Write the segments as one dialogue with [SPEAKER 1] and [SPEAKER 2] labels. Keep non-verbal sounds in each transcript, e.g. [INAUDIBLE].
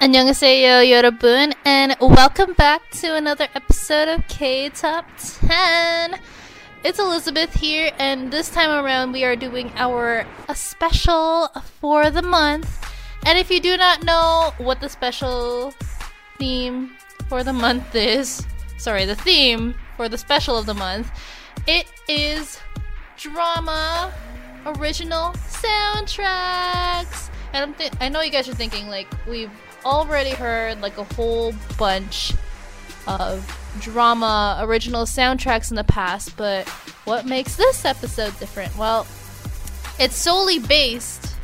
[SPEAKER 1] 안녕하세요, 여러분, and welcome back to another episode of K Top 10. It's Elizabeth here, and this time around we are doing our a special for the month. And if you do not know what the special theme for the month is, sorry, the theme for the special of the month, it is drama original soundtracks. And I'm th- I know you guys are thinking like we've already heard like a whole bunch of drama original soundtracks in the past, but what makes this episode different? Well, it's solely based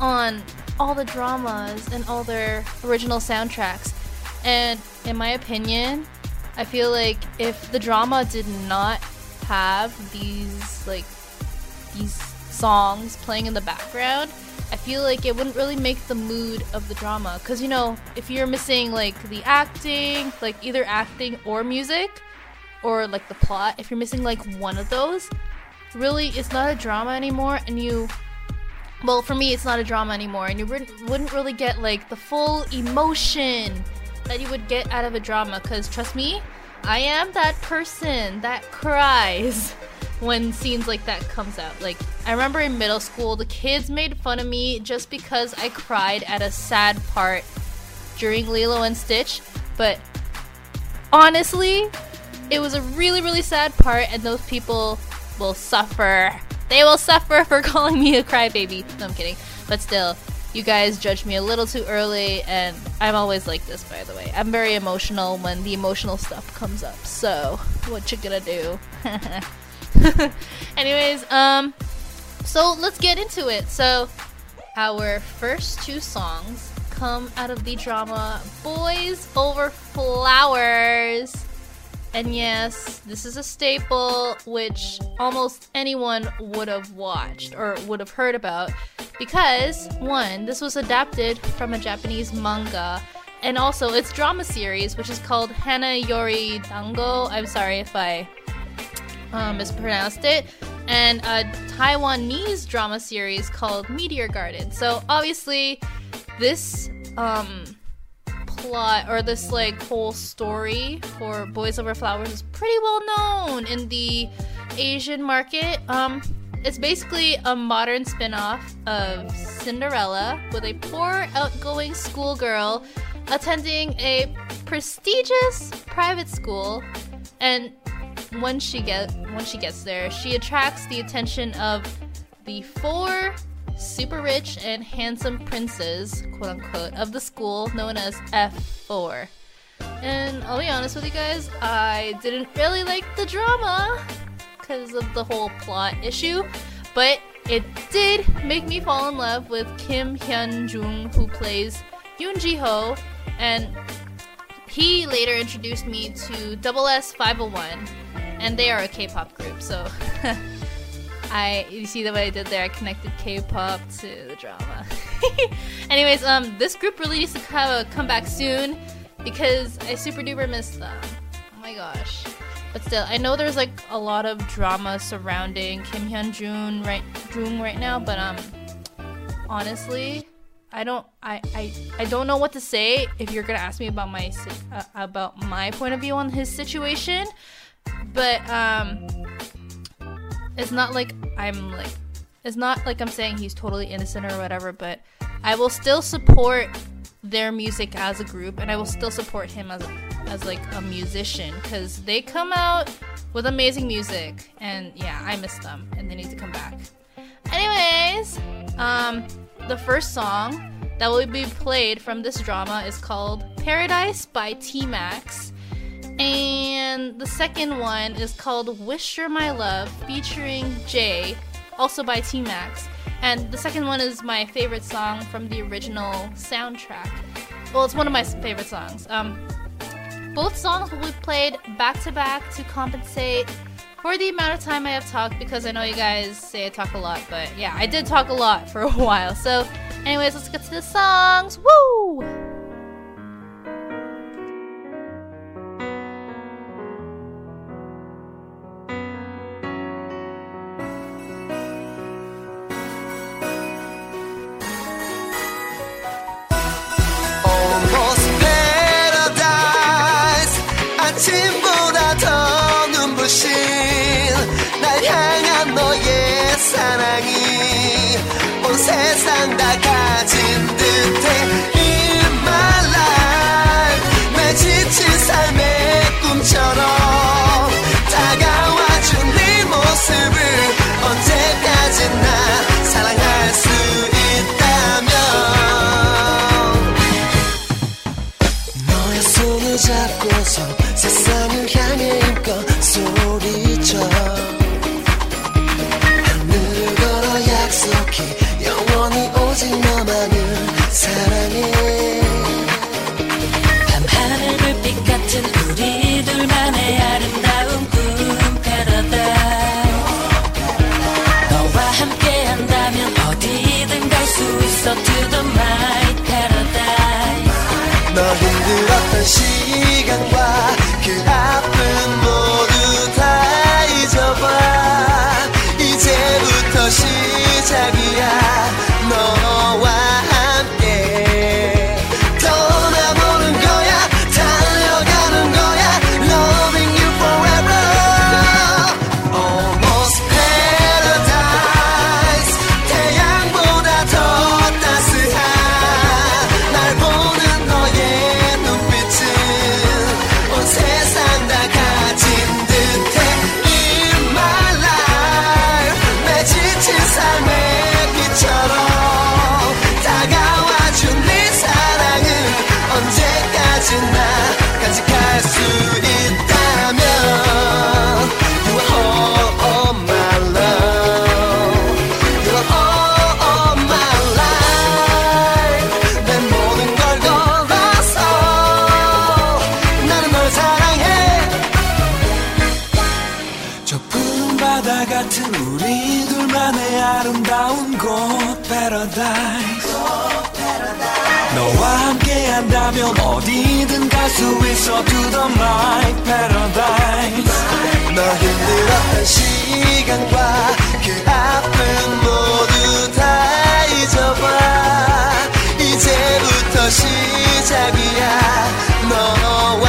[SPEAKER 1] on all the dramas and all their original soundtracks. And in my opinion, I feel like if the drama did not have these like these songs playing in the background, I feel like it wouldn't really make the mood of the drama. Because, you know, if you're missing like the acting, like either acting or music, or like the plot, if you're missing like one of those, really it's not a drama anymore. And you, well, for me, it's not a drama anymore. And you wouldn't, really get like the full emotion that you would get out of a drama. Because trust me, I am that person that cries [LAUGHS] when scenes like that comes out. Like I remember in middle school, the kids made fun of me just because I cried at a sad part during Lilo and Stitch, but honestly, it was a really really sad part and those people will suffer. They will suffer [LAUGHS] for calling me a crybaby. No, I'm kidding. But still, you guys judged me a little too early, and I'm always like this, by the way. I'm very emotional when the emotional stuff comes up. So, what you gonna do? [LAUGHS] [LAUGHS] Anyways, um, so let's get into it. So, our first two songs come out of the drama Boys Over Flowers. And yes, this is a staple which almost anyone would have watched or would have heard about because, one, this was adapted from a Japanese manga, and also its drama series, which is called Hana Yori Dango. I'm sorry if I uh, mispronounced it, and a Taiwanese drama series called Meteor Garden. So obviously, this um, plot or this like whole story for Boys Over Flowers is pretty well known in the Asian market. Um, it's basically a modern spin-off of Cinderella with a poor outgoing schoolgirl attending a prestigious private school and when she get when she gets there, she attracts the attention of the four super rich and handsome princes, quote unquote, of the school known as F4. And I'll be honest with you guys, I didn't really like the drama because of the whole plot issue, but it did make me fall in love with Kim Hyun Joong, who plays Yoon Ji Hoo, and he later introduced me to Double S 501, and they are a K-pop group. So [LAUGHS] I, you see the way I did there? I connected K-pop to the drama. [LAUGHS] Anyways, um, this group really needs to have a comeback soon because I super duper miss them. Oh my gosh. But still, I know there's like a lot of drama surrounding Kim Hyun Jun right Jung right now, but um, honestly, I don't I, I I don't know what to say if you're gonna ask me about my uh, about my point of view on his situation but um it's not like I'm like it's not like I'm saying he's totally innocent or whatever, but I will still support their music as a group and I will still support him as as like a musician cuz they come out with amazing music and yeah, I miss them and they need to come back. Anyways, um the first song that will be played from this drama is called Paradise by T-Max and the second one is called Wish You're My Love, featuring Jay, also by T Max. And the second one is my favorite song from the original soundtrack. Well, it's one of my favorite songs. Um, both songs will be played back to back to compensate for the amount of time I have talked because I know you guys say I talk a lot, but yeah, I did talk a lot for a [LAUGHS] while. So, anyways, let's get to the songs. Woo!
[SPEAKER 2] sen de kaçındın tek 시간과 그 아픔 모두 다 잊어봐. 이제부터 시작이 You're my
[SPEAKER 3] paradise. 너
[SPEAKER 2] 힘들었던 시간과 그 아픔 모두 다 잊어봐. 이제부터 시작이야. 너와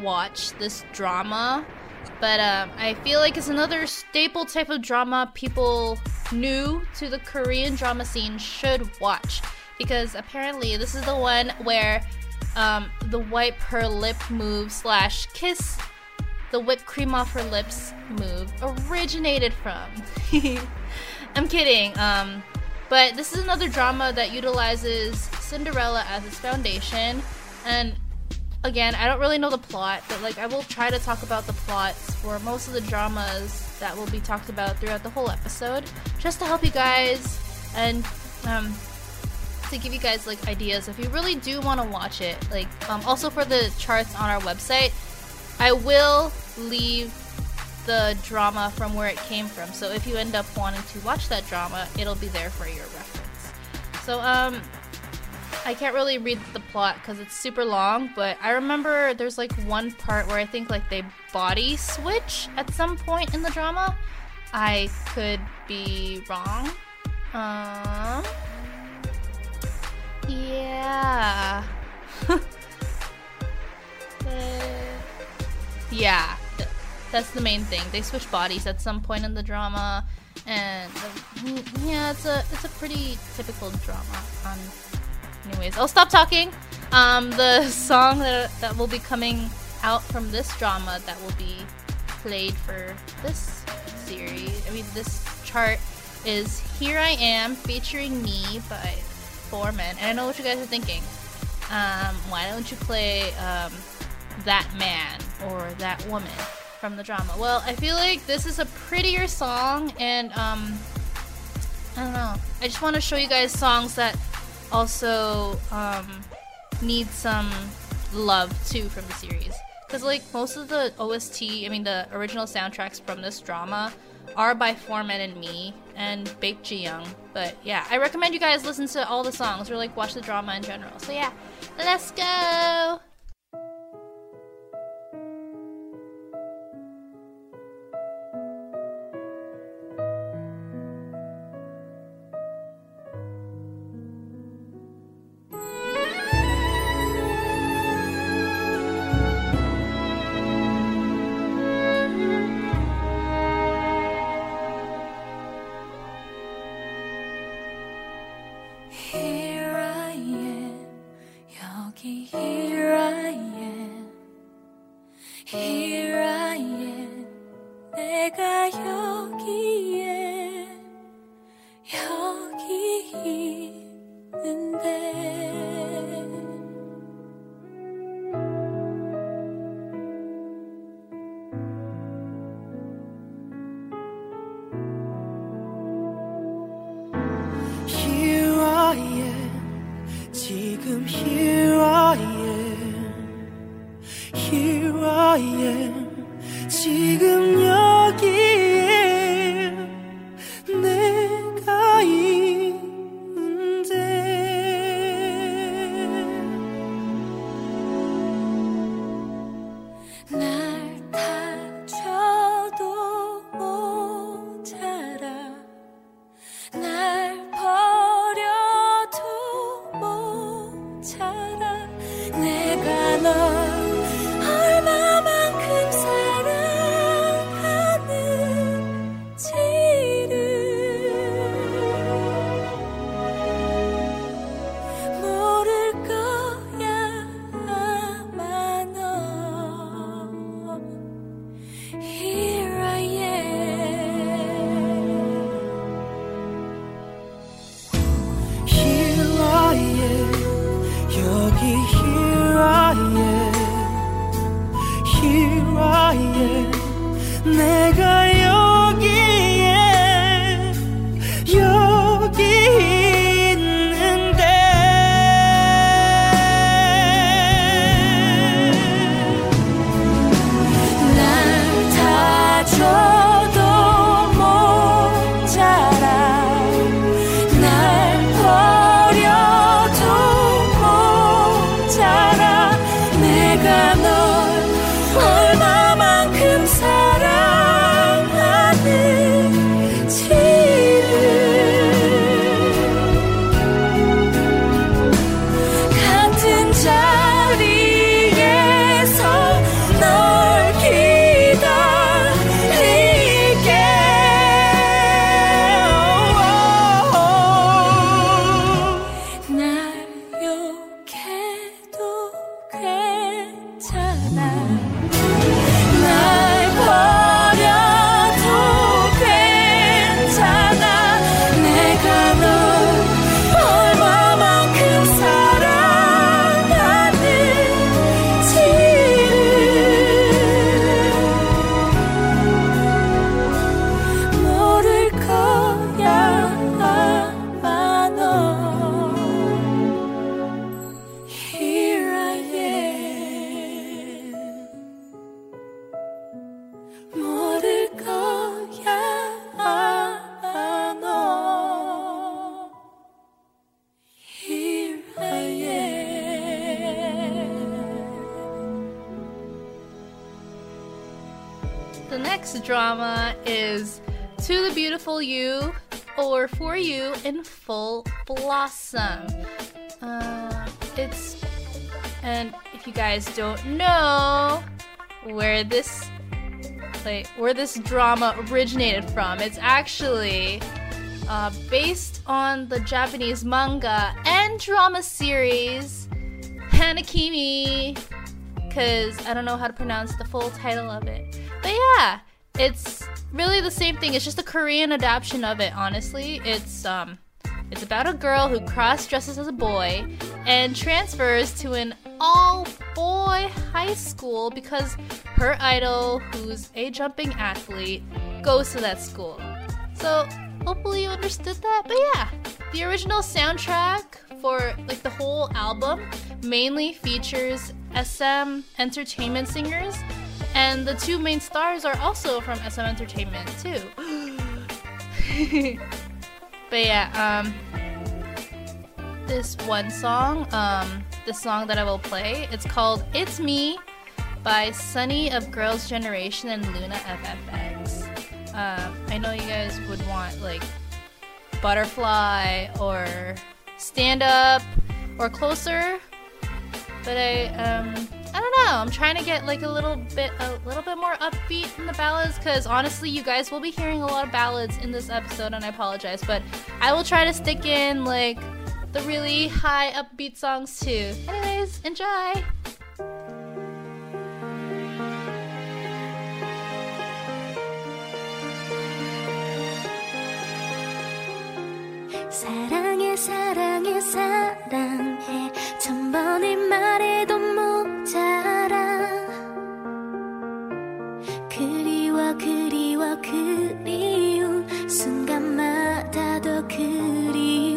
[SPEAKER 1] not this drama, but um, I feel like it's another staple type of drama people new to the Korean drama scene should watch. Because apparently, this is the one where um, the wipe her lip move slash kiss the whipped cream off her lips move originated from. [LAUGHS] I'm kidding. Um, but this is another drama that utilizes Cinderella as its foundation. And again, I don't really know the plot, but like I will try to talk about the plots for most of the dramas that will be talked about throughout the whole episode, just to help you guys and um, to give you guys like ideas if you really do want to watch it. Like um, also for the charts on our website, I will leave the drama from where it came from. So if you end up wanting to watch that drama, it'll be there for your reference. So um I can't really read the plot cuz it's super long, but I remember there's like one part where I think like they body switch at some point in the drama. I could be wrong. Um Yeah. [LAUGHS] Yeah, that's the main thing. They switch bodies at some point in the drama, and yeah, it's a it's a pretty typical drama. Anyways, I'll stop talking. Um, the song that that will be coming out from this drama that will be played for this series, I mean this chart, is "Here I Am" featuring "Me" by 4Men. And I know what you guys are thinking. Um, why don't you play um, that man or that woman from the drama? Well, I feel like this is a prettier song, and um, I don't know. I just want to show you guys songs that also um, need some love too from the series. Because like most of the OST, I mean the original soundtracks from this drama are by 4Men and me and Baek Ji Young. But yeah, I recommend you guys listen to all the songs or like watch the drama in general. So yeah, let's go. Drama originated from, it's actually uh, based on the Japanese manga and drama series Hanakimi because I don't know how to pronounce the full title of it. But yeah, it's really the same thing. It's just a Korean adaptation of it. Honestly, it's um, it's about a girl who cross dresses as a boy and transfers to an all-boy high school because her idol, who's a jumping athlete, goes to that school. So hopefully you understood that. But yeah, the original soundtrack for like the whole album mainly features SM Entertainment singers, and the two main stars are also from SM Entertainment too. [GASPS] [LAUGHS] but yeah, um, this one song, um, the song that I will play, it's called "It's Me" by Sunny of Girls' Generation and Luna f(x). Um, I know you guys would want like Butterfly or Stand Up or Closer, but I um I don't know. I'm trying to get like a little bit a little bit more upbeat in the ballads because honestly, you guys will be hearing a lot of ballads in this episode, and I apologize, but I will try to stick in like the really high upbeat songs too. Anyways, enjoy.
[SPEAKER 4] 사랑해 사랑해 사랑해. 천 번을 말해도 모자라. 그리워 그리워 그리운 순간마다 더 그리워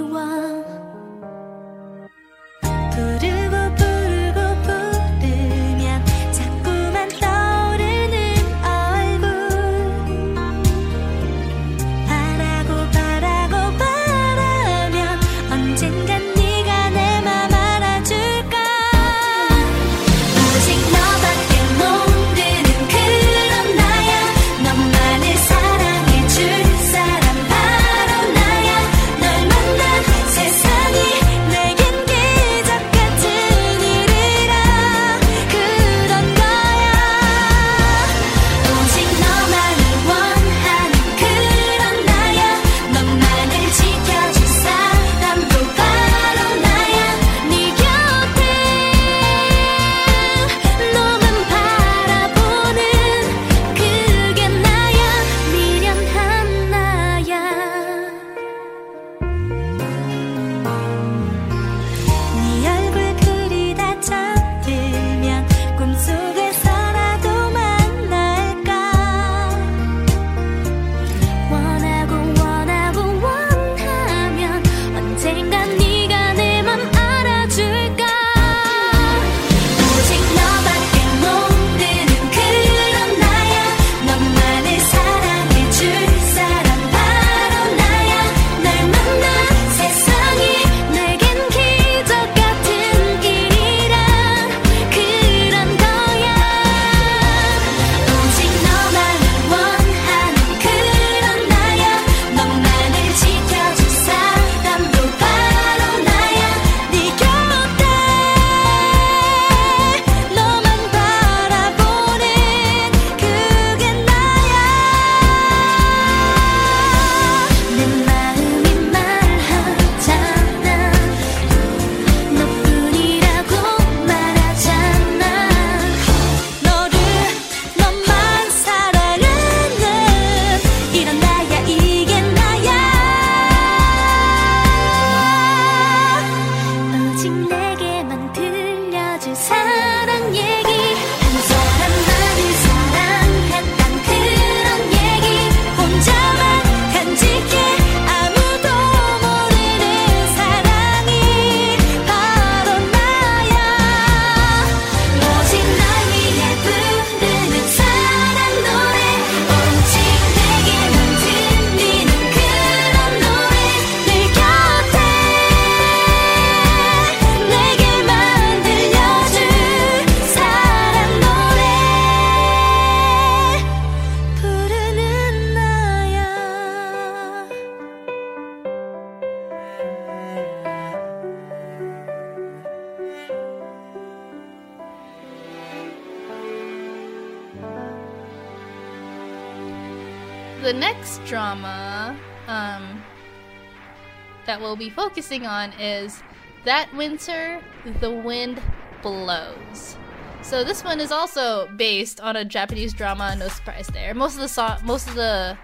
[SPEAKER 1] we'll be focusing on is That Winter the Wind Blows. So this one is also based on a Japanese drama, no surprise there. Most of the so- most of the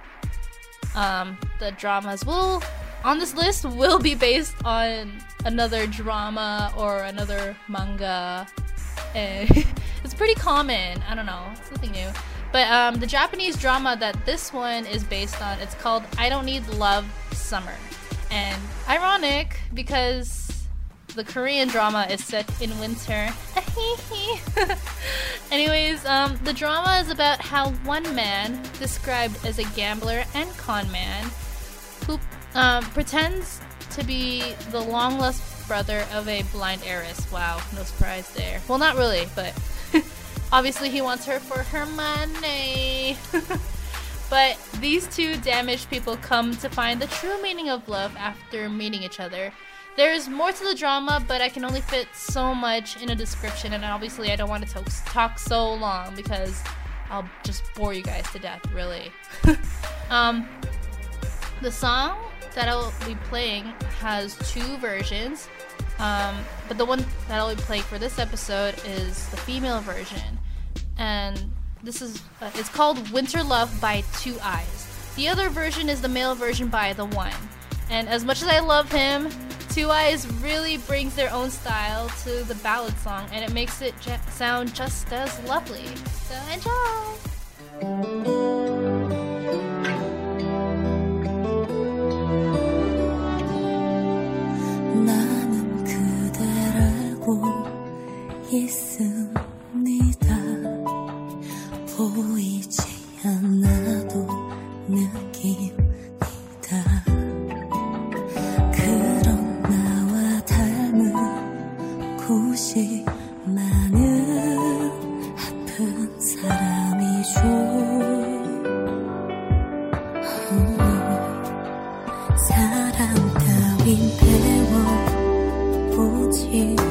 [SPEAKER 1] um, the dramas will on this list will be based on another drama or another manga. And [LAUGHS] it's pretty common. I don't know. It's nothing new. But um, the Japanese drama that this one is based on, it's called I Don't Need Love Summer. And ironic because the Korean drama is set in winter. [LAUGHS] Anyways, um, the drama is about how one man, described as a gambler and con man, who um, pretends to be the long lost brother of a blind heiress. Wow, no surprise there. Well, not really, but [LAUGHS] obviously he wants her for her money. [LAUGHS] but these two damaged people come to find the true meaning of love after meeting each other. There's more to the drama, but I can only fit so much in a description, and obviously I don't want to talk, talk so long because I'll just bore you guys to death, really. [LAUGHS] um, the song that I'll be playing has two versions, um, but the one that I'll be playing for this episode is the female version, and this is uh, it's called Winter Love by Two Eyes. The other version is the male version by The One. And as much as I love him, Two Eyes really brings their own style to the ballad song and it makes it j- sound just as lovely. So enjoy.
[SPEAKER 5] 곳이 많은 아픈 사람이죠. 사랑 따윈 배워보지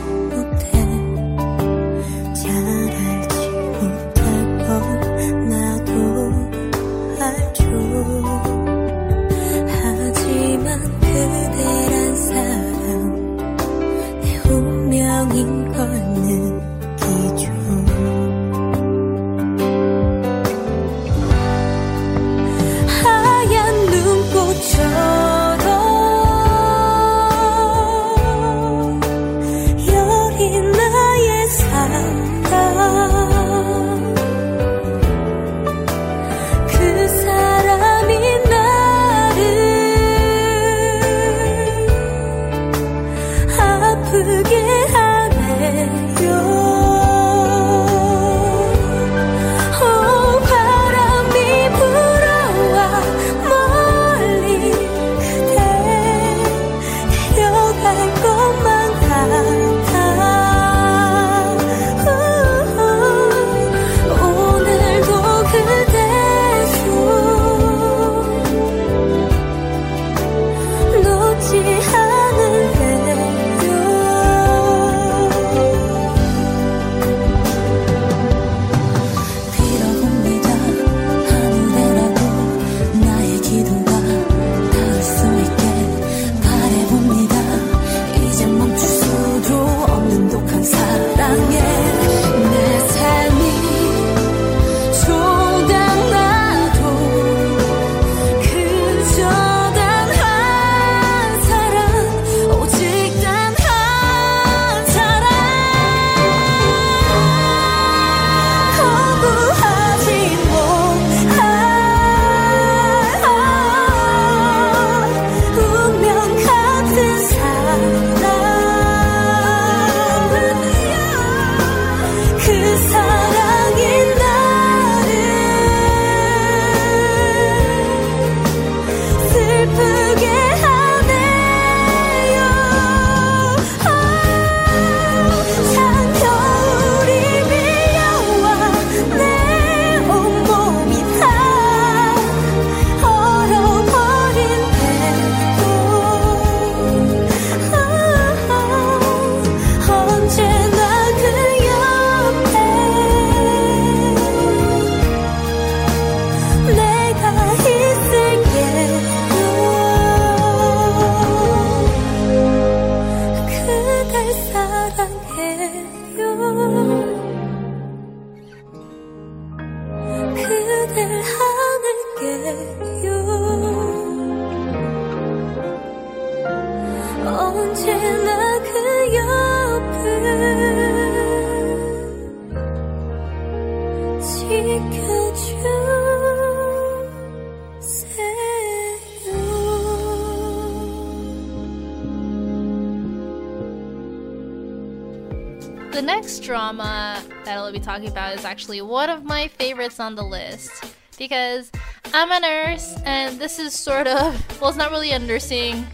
[SPEAKER 1] The next drama that I'll be talking about is actually one of my favorites on the list because I'm a nurse and this is sort of, well, it's not really a nursing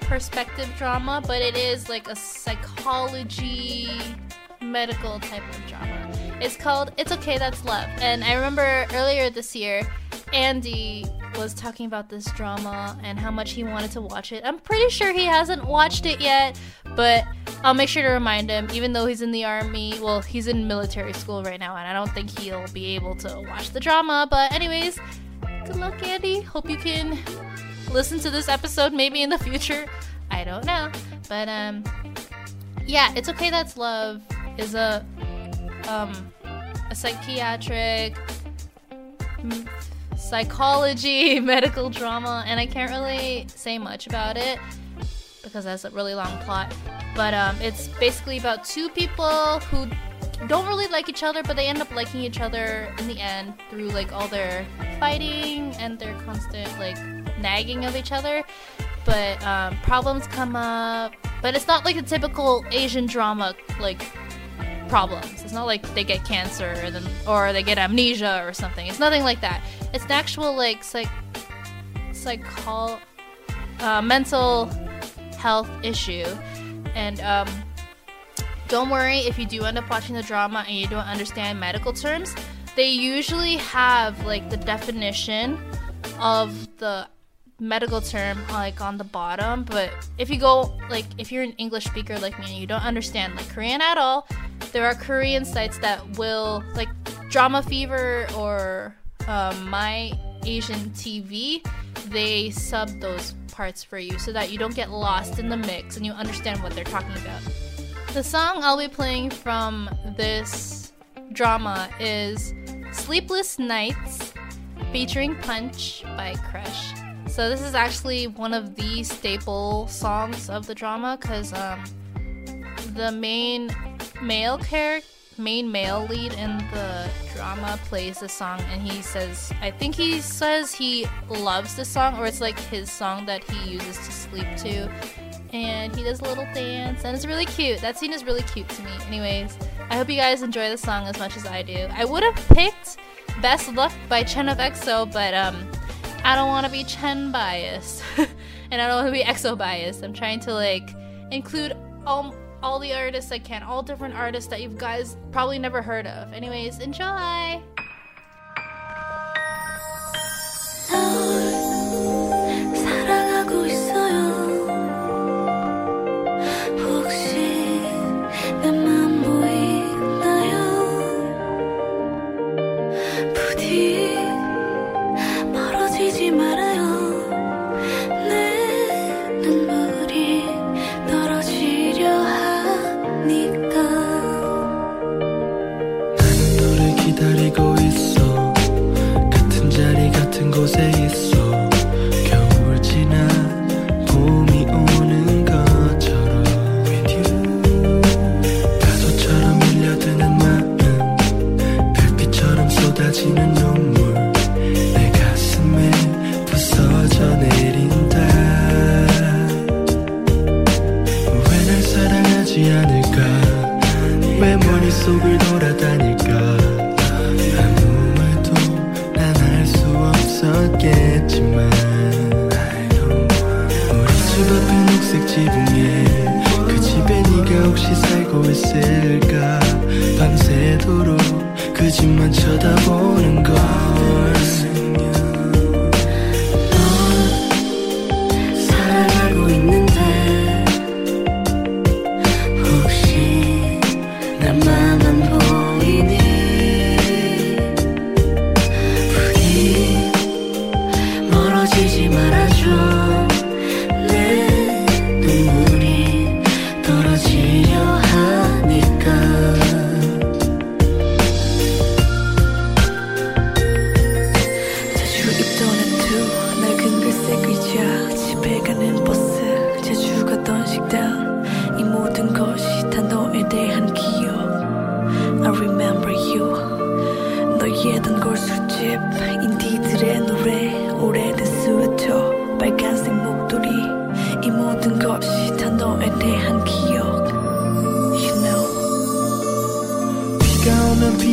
[SPEAKER 1] perspective drama, but it is like a psychology medical type of drama. It's called It's Okay That's Love. And I remember earlier this year, Andy was talking about this drama and how much he wanted to watch it. I'm pretty sure he hasn't watched it yet, but I'll make sure to remind him, even though he's in the army. Well, he's in military school right now, and I don't think he'll be able to watch the drama. But, anyways, good luck, Andy. Hope you can listen to this episode maybe in the future. I don't know. But, um, yeah, It's Okay That's Love is a, um, a psychiatric mm, psychology [LAUGHS] medical drama and i can't really say much about it because that's a really long plot but um, it's basically about two people who don't really like each other but they end up liking each other in the end through like all their fighting and their constant like nagging of each other but um, problems come up but it's not like a typical asian drama like problems. It's not like they get cancer or, then, or they get amnesia or something. It's nothing like that. It's an actual like psych uh, mental health issue, and um, don't worry if you do end up watching the drama and you don't understand medical terms. They usually have like the definition of the medical term like on the bottom but if you go like if you're an english speaker like me and you don't understand like korean at all there are korean sites that will like drama fever or um, my asian tv they sub those parts for you so that you don't get lost in the mix and you understand what they're talking about. The song i'll be playing from this drama is sleepless nights featuring punch by crush. So this is actually one of the staple songs of the drama because um, the main male character, main male lead in the drama plays the song, and he says, I think he says he loves the song, or it's like his song that he uses to sleep to. And he does a little dance, and it's really cute. That scene is really cute to me. Anyways, I hope you guys enjoy the song as much as I do. I would have picked Best Luck by Chen of EXO, but um, I don't want to be Chen biased, [LAUGHS] and I don't want to be EXO biased. I'm trying to like include all all the artists I can, all different artists that you guys probably never heard of. Anyways, enjoy.
[SPEAKER 3] 집만 쳐다보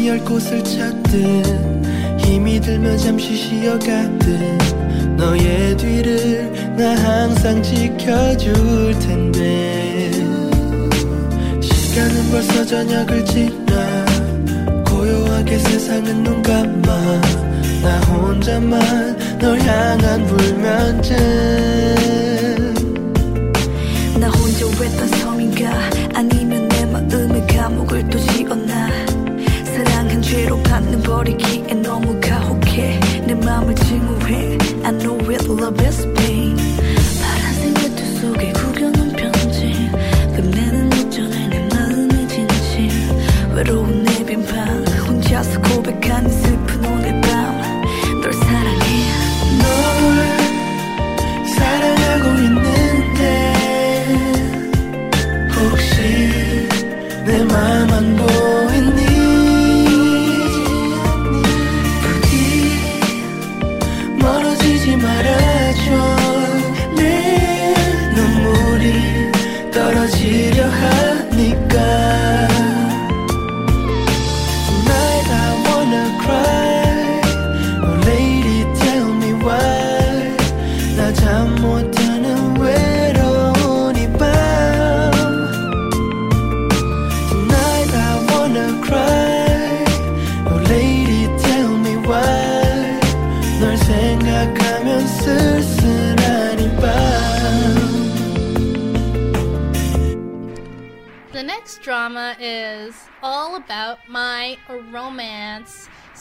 [SPEAKER 6] 피할 곳을 찾듯 힘이 들면 잠시 쉬어가듯 너의 뒤를 나 항상 지켜줄 텐데 시간은 벌써 저녁을 지나 고요하게 세상은 눈 감아 나 혼자만 널 향한 불면증
[SPEAKER 7] 버리기에 너무 가혹해. 내 맘을 증오해. I know it love is pain. 파란색 외투 속에 구겨놓은 편지. 끝내는 어쩌네 내 마음의 진실. 외로운 내 빈방. 혼자서 고백하는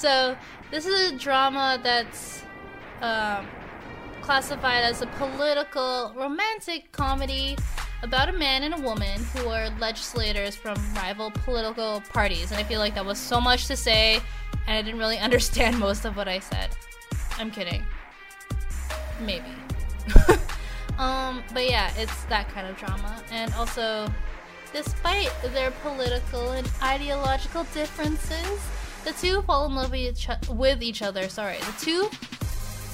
[SPEAKER 1] So, this is a drama that's um, classified as a political romantic comedy about a man and a woman who are legislators from rival political parties. And I feel like that was so much to say, and I didn't really [LAUGHS] understand most of what I said. I'm kidding. Maybe. [LAUGHS] um, but yeah, it's that kind of drama. And also, despite their political and ideological differences, the two fall in love with each, with each other. Sorry, the two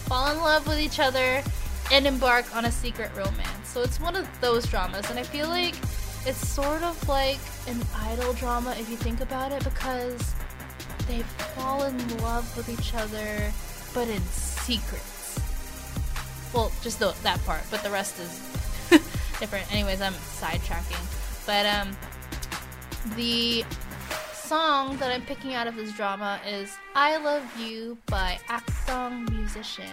[SPEAKER 1] fall in love with each other and embark on a secret romance. So it's one of those dramas, and I feel like it's sort of like an idol drama if you think about it, because they fall in love with each other, but in secrets. Well, just the, that part, but the rest is [LAUGHS] different. Anyways, I'm sidetracking. But um, the song that I'm picking out of this drama is I Love You by Akdong Musician.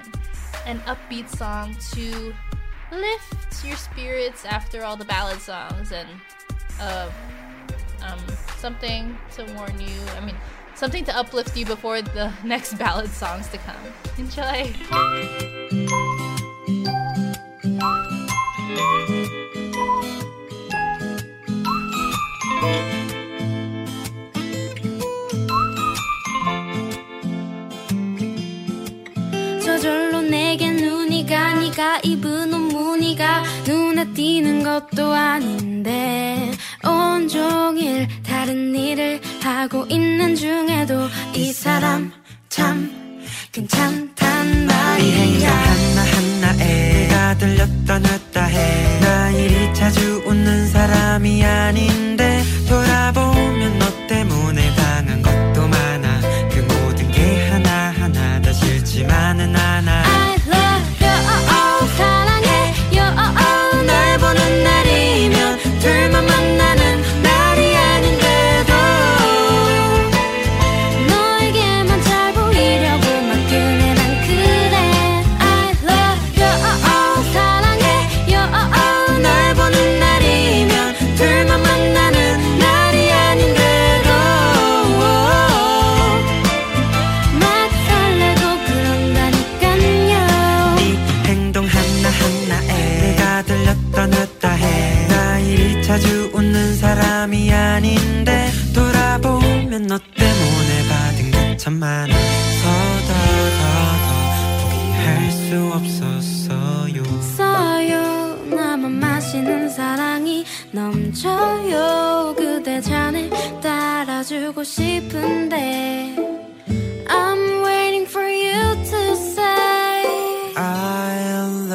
[SPEAKER 1] An upbeat song to lift your spirits after all the ballad songs and uh, um, something to warn you. I mean, something to uplift you before the [LAUGHS] next ballad songs to come. Enjoy! [LAUGHS]
[SPEAKER 5] 내게 눈이 가 네가 입은 옷 무늬가 눈에 띄는 것도 아닌데 온종일 다른 일을 하고 있는 중에도 이 사람 참 괜찮단 말이야
[SPEAKER 8] 하나하나에 내가 들렸다 놨다 해나 이리 자주 웃는 사람이 아닌데 돌아보면 너 때문에 당한 것도 많아. 그 모든 게 하나하나 다 싫지만은 않아 많아 서 더더더 포기할 수 없었어요.
[SPEAKER 5] 써요. 나만 마시는 사랑이 넘쳐요. 그대 잔을 따라주고 싶은데 I'm waiting for you to say
[SPEAKER 8] I love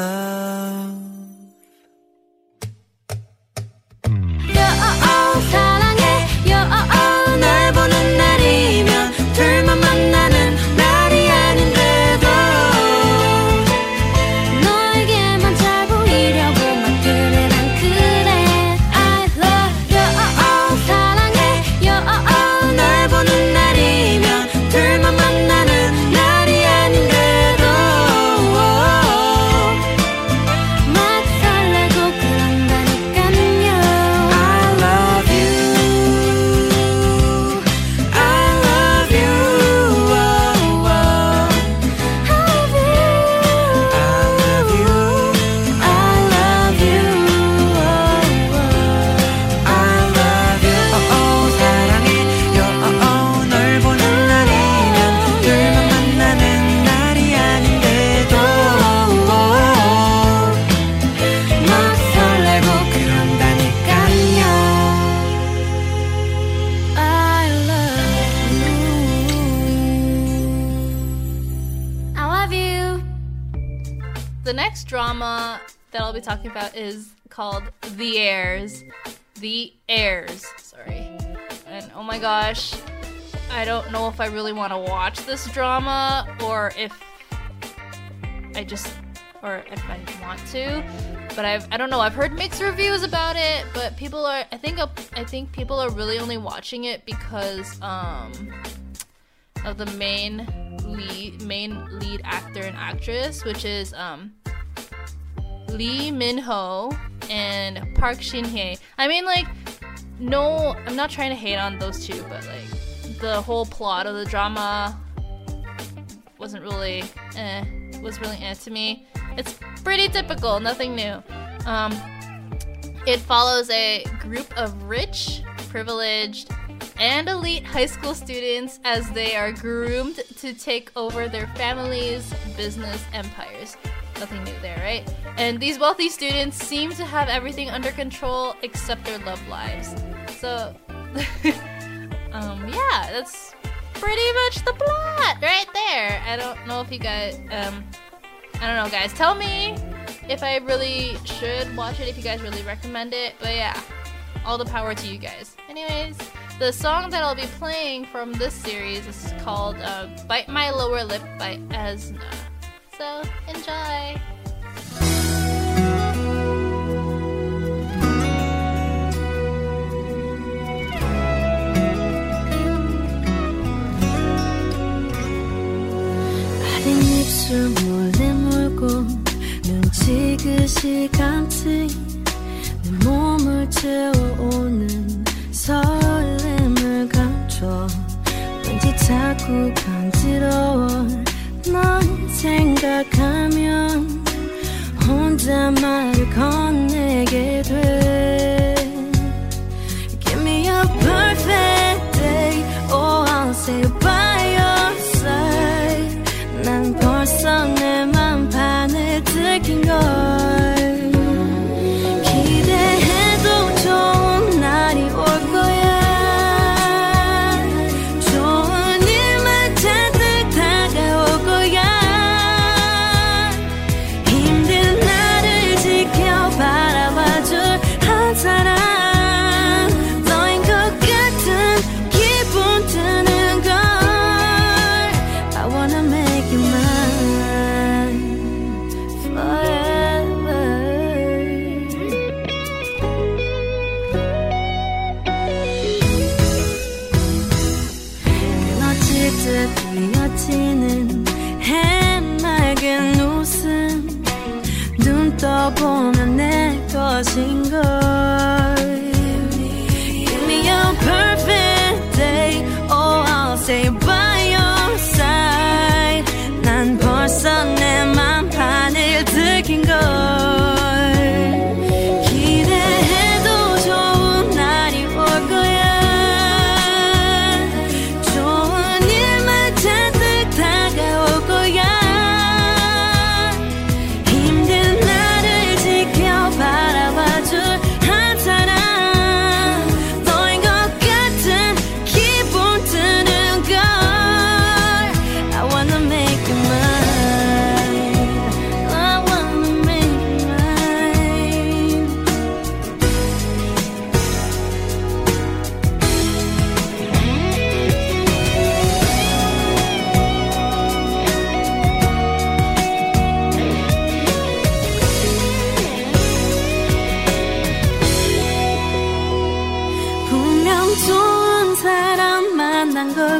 [SPEAKER 1] be talking about is called The Heirs. The Heirs. Sorry. And oh my gosh, I don't know if I really want to watch this drama or if I just or if I want to. But I've I don't know. I've heard mixed reviews about it, but people are I think I think people are really only watching it because um of the main lead main lead actor and actress, which is um Lee Min Ho and Park Shin Hye. I mean, like, no, I'm not trying to hate on those two, but like, the whole plot of the drama wasn't really, eh, was really eh to me. It's pretty typical, nothing new. Um, it follows a group of rich, privileged, and elite high school students as they are groomed to take over their families' business empires. Nothing new there, right? And these wealthy students seem to have everything under control except their love lives. So, [LAUGHS] um, yeah, that's pretty much the plot right there. I don't know if you guys, um, I don't know, guys. Tell me if I really should watch it, if you guys really recommend it. But yeah, all the power to you guys. Anyways, the song that I'll be playing from this series is called uh, Bite My Lower Lip by Esna. So enjoy!
[SPEAKER 5] 아린 입술 몰래 물고 눈 지그시 감지 내 몸을 채워오는 설렘을 감춰. 왠지 자꾸 간지러워 넌 생각하면 혼자 말을 건네게 돼 Give me a perfect day Oh I'll say by your side 난 벌써 내 맘판을 들킨 걸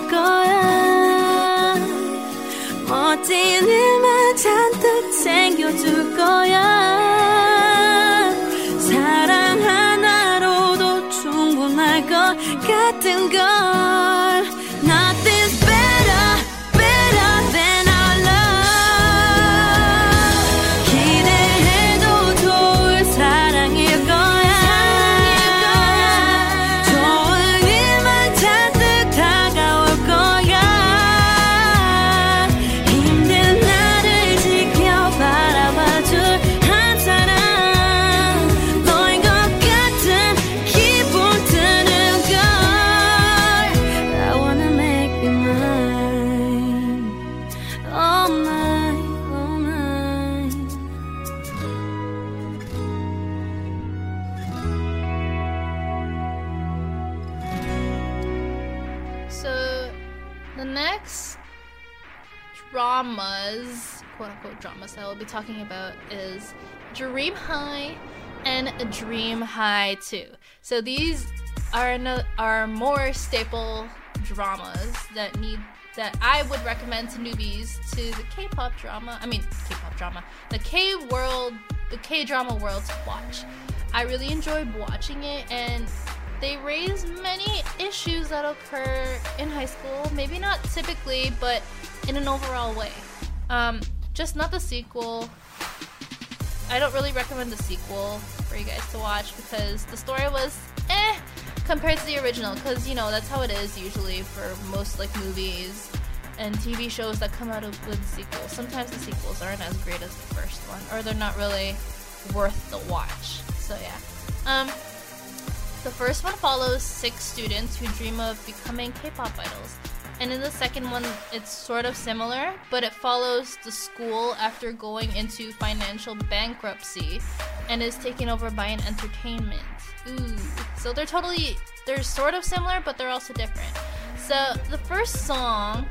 [SPEAKER 5] 거야. 멋진 일만 잔뜩 챙겨줄 거야. 사랑 하나로도 충분할 것 같은 걸
[SPEAKER 1] we'll be talking about is Dream High and Dream High 2. So these are no, are more staple dramas that need that I would recommend to newbies to the K-pop drama. I mean, K-pop drama, the K world, the K-drama world to watch. I really enjoyed watching it, and they raise many issues that occur in high school. Maybe not typically, but in an overall way. Um, just not the sequel. I don't really recommend the sequel for you guys to watch because the story was eh compared to the original. Because you know that's how it is usually for most like movies and TV shows that come out of with sequels. Sometimes the sequels aren't as great as the first one, or they're not really worth the watch. So yeah. Um, the first one follows six students who dream of becoming K-pop idols. And in the second one, it's sort of similar, but it follows the school after going into financial bankruptcy and is taken over by an entertainment. Ooh. So they're totally, they're sort of similar, but they're also different. So the first song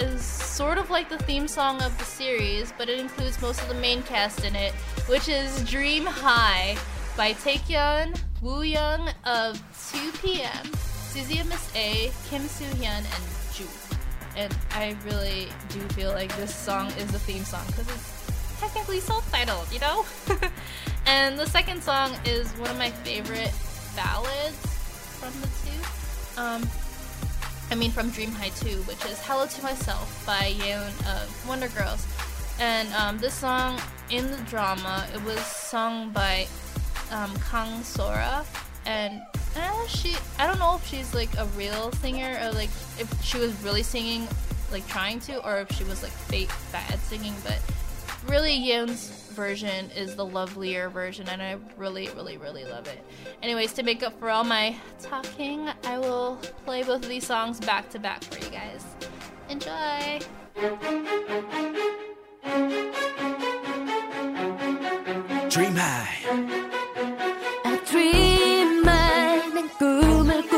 [SPEAKER 1] is sort of like the theme song of the series, but it includes most of the main cast in it, which is Dream High by Taecyeon, Woo Young of 2PM, Suzy of Miss A, Kim Soo Hyun, and. And I really do feel like this song is the theme song because it's technically self-titled, you know? [LAUGHS] and the second song is one of my favorite ballads from the two. Um, I mean, from Dream High 2, which is Hello to Myself by Yeon of Wonder Girls. And um, this song in the drama, it was sung by um, Kang Sora, and uh, she, I don't know if she's like a real singer or like if she was really singing, like trying to, or if she was like fake bad singing, but really Yeon's version is the lovelier version and I really really really love it. Anyways, to make up for all my talking, I will play both of these songs back to back for you guys. Enjoy.
[SPEAKER 3] Dream High
[SPEAKER 5] 꿈을 꾸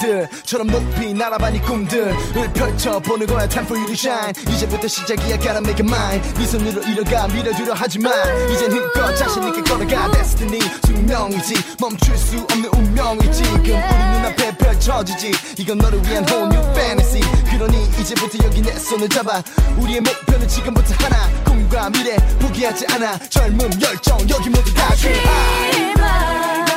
[SPEAKER 3] 별들처럼 높이 날아봐 네 꿈들을 펼쳐보는 거야 time for you to shine. 이제부터 시작이야 gotta make it mine 네 손으로 이뤄가 밀어주려 하지만. 이젠 힘껏 자신 있게 걸어가 destiny 숙명
[SPEAKER 5] 운명이지. 멈출 수 없는 운명이 지금 우리 눈앞에 펼쳐지지. 이건 너를 위한 whole new fantasy. 그러니 이제부터 여기 내 손을 잡아. 우리의 목표는 지금부터 하나. 꿈과 미래 포기하지 않아. 젊음 열정 여기 모두 다 그아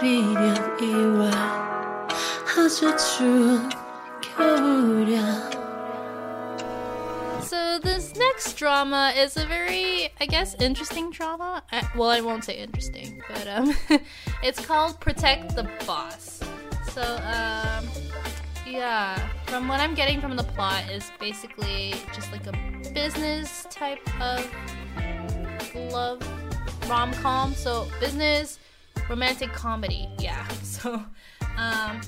[SPEAKER 9] 2012년 2월 아주 추운 겨울이야 So
[SPEAKER 1] this next drama is a very, I guess, interesting drama. I, well, I won't say interesting, but um, [LAUGHS] it's called Protect the Boss. So um, yeah, from what I'm getting from the plot is basically just like a business type of love rom com. So business romantic comedy. Yeah. [LAUGHS] So um,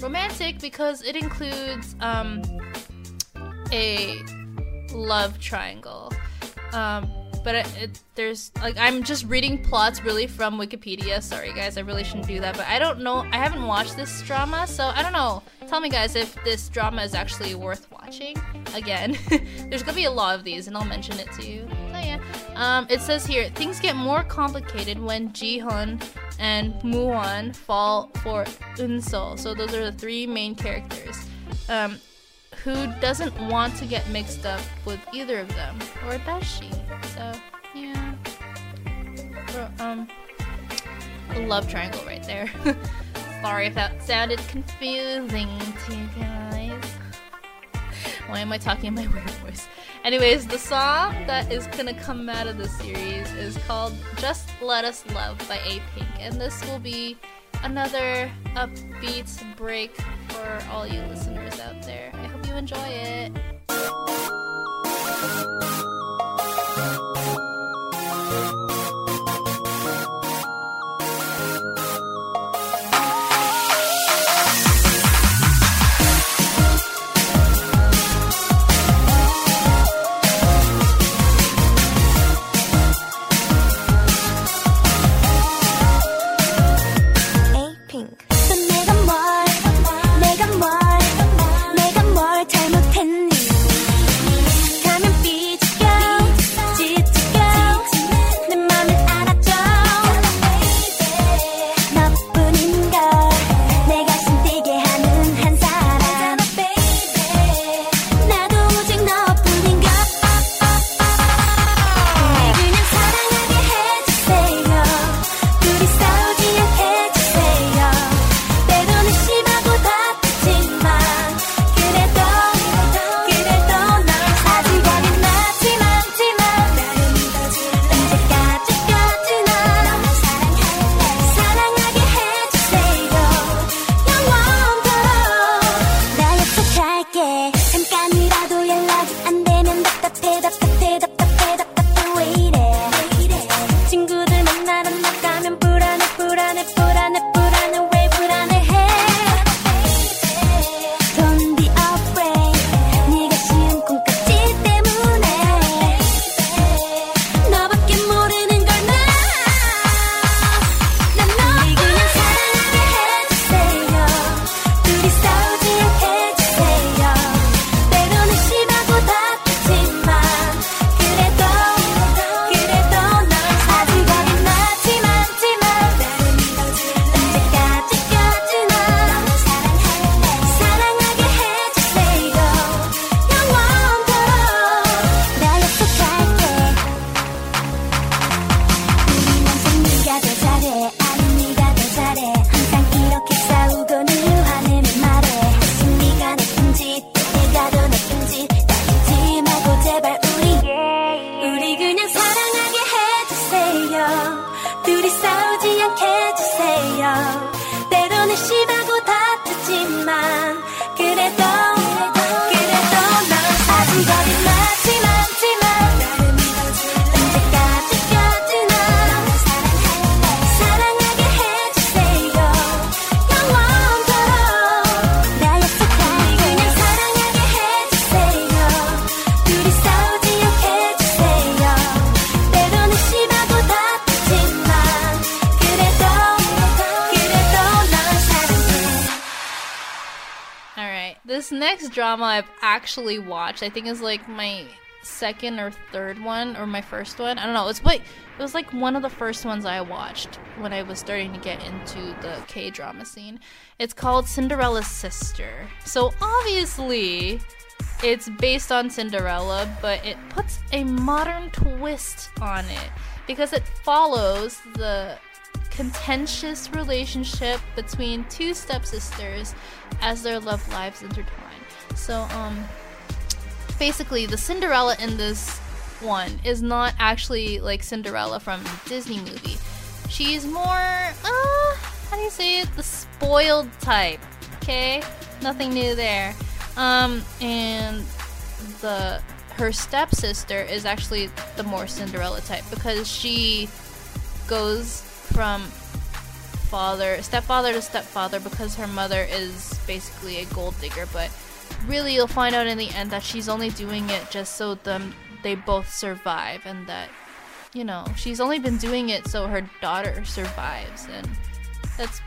[SPEAKER 4] romantic because it includes um, a love triangle. Um, but it, it, there's like I'm just reading plots really from Wikipedia. Sorry guys, I really shouldn't do that. But I don't know. I haven't watched this drama, so I don't know. Tell me guys if this drama is actually worth watching. Again, [LAUGHS] there's gonna be a lot of these, and I'll mention it to you. So yeah, um, it says here things get more complicated when Ji-hun and Moo-won fall for Eun-seol. So those are the three main characters. Um, who doesn't want to get mixed up with either of them, or does she? So yeah, um, love triangle right there. [LAUGHS] Sorry if that sounded confusing to you guys. Why am I talking in my [LAUGHS] weird voice? Anyways, the song that is gonna come out of this series is called Just Let Us Love by A Pink, and this will be another upbeat break for all you listeners out there. I hope you enjoy it. Drama I've actually watched, I think is like my second or third one, or my first one. I don't know. It's like it was like one of the first ones I watched when I was starting to get into the K drama scene. It's called Cinderella's Sister. So obviously, it's based on Cinderella, but it puts a modern twist on it because it follows the contentious relationship between two stepsisters as their love lives intertwine. So, um, basically, the Cinderella in this one is not actually like Cinderella from the Disney movie. She's more, uh, how do you say it? The spoiled type. Okay, nothing new there. Um, and the her stepsister is actually the more Cinderella type because she goes from
[SPEAKER 1] father, stepfather to stepfather because her mother is basically a gold digger, but really you'll find out in the end that she's only doing it just so them they both survive and that you know, she's only been doing it so her daughter survives and that's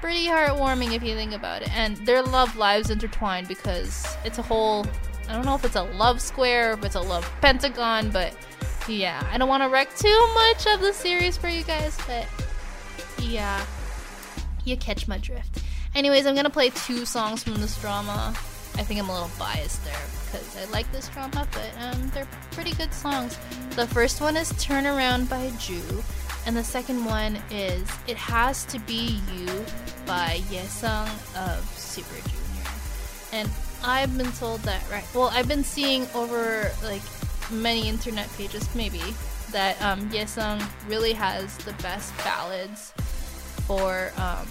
[SPEAKER 1] pretty heartwarming if you think about it. And their love lives intertwined because it's a whole I don't know if it's a love square, if it's a love pentagon, but yeah, I don't want to wreck too much of the series for you guys, but yeah, you catch my drift. Anyways, I'm gonna play two songs from this drama. I think I'm a little biased there because I like this drama, but um, they're pretty good songs. The first one is Turn Around by Ju, and the second one is It Has to Be You by Yesung of Super Junior. And I've been told that, right? Well, I've been seeing over like many internet pages, maybe, that um, Yesung really has the best ballads for um,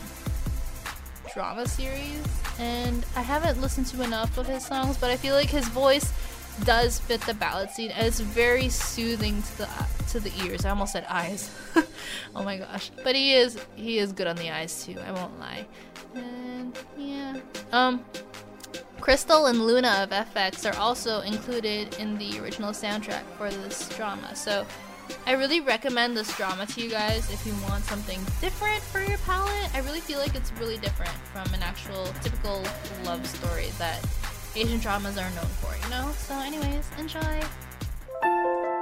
[SPEAKER 1] drama series, and I haven't listened to enough of his songs, but I feel like his voice does fit the ballad scene, and it's very soothing to the to the ears. I almost said eyes. [LAUGHS] oh my gosh! But he is he is good on the eyes too. I won't lie. And yeah, um, Krystal and Luna of f(x) are also included in the original soundtrack for this drama. So I really recommend this drama to you guys if you want something different for your palette. I really feel like it's really different from an actual typical love story that Asian dramas are known for, you know? So, anyways, enjoy.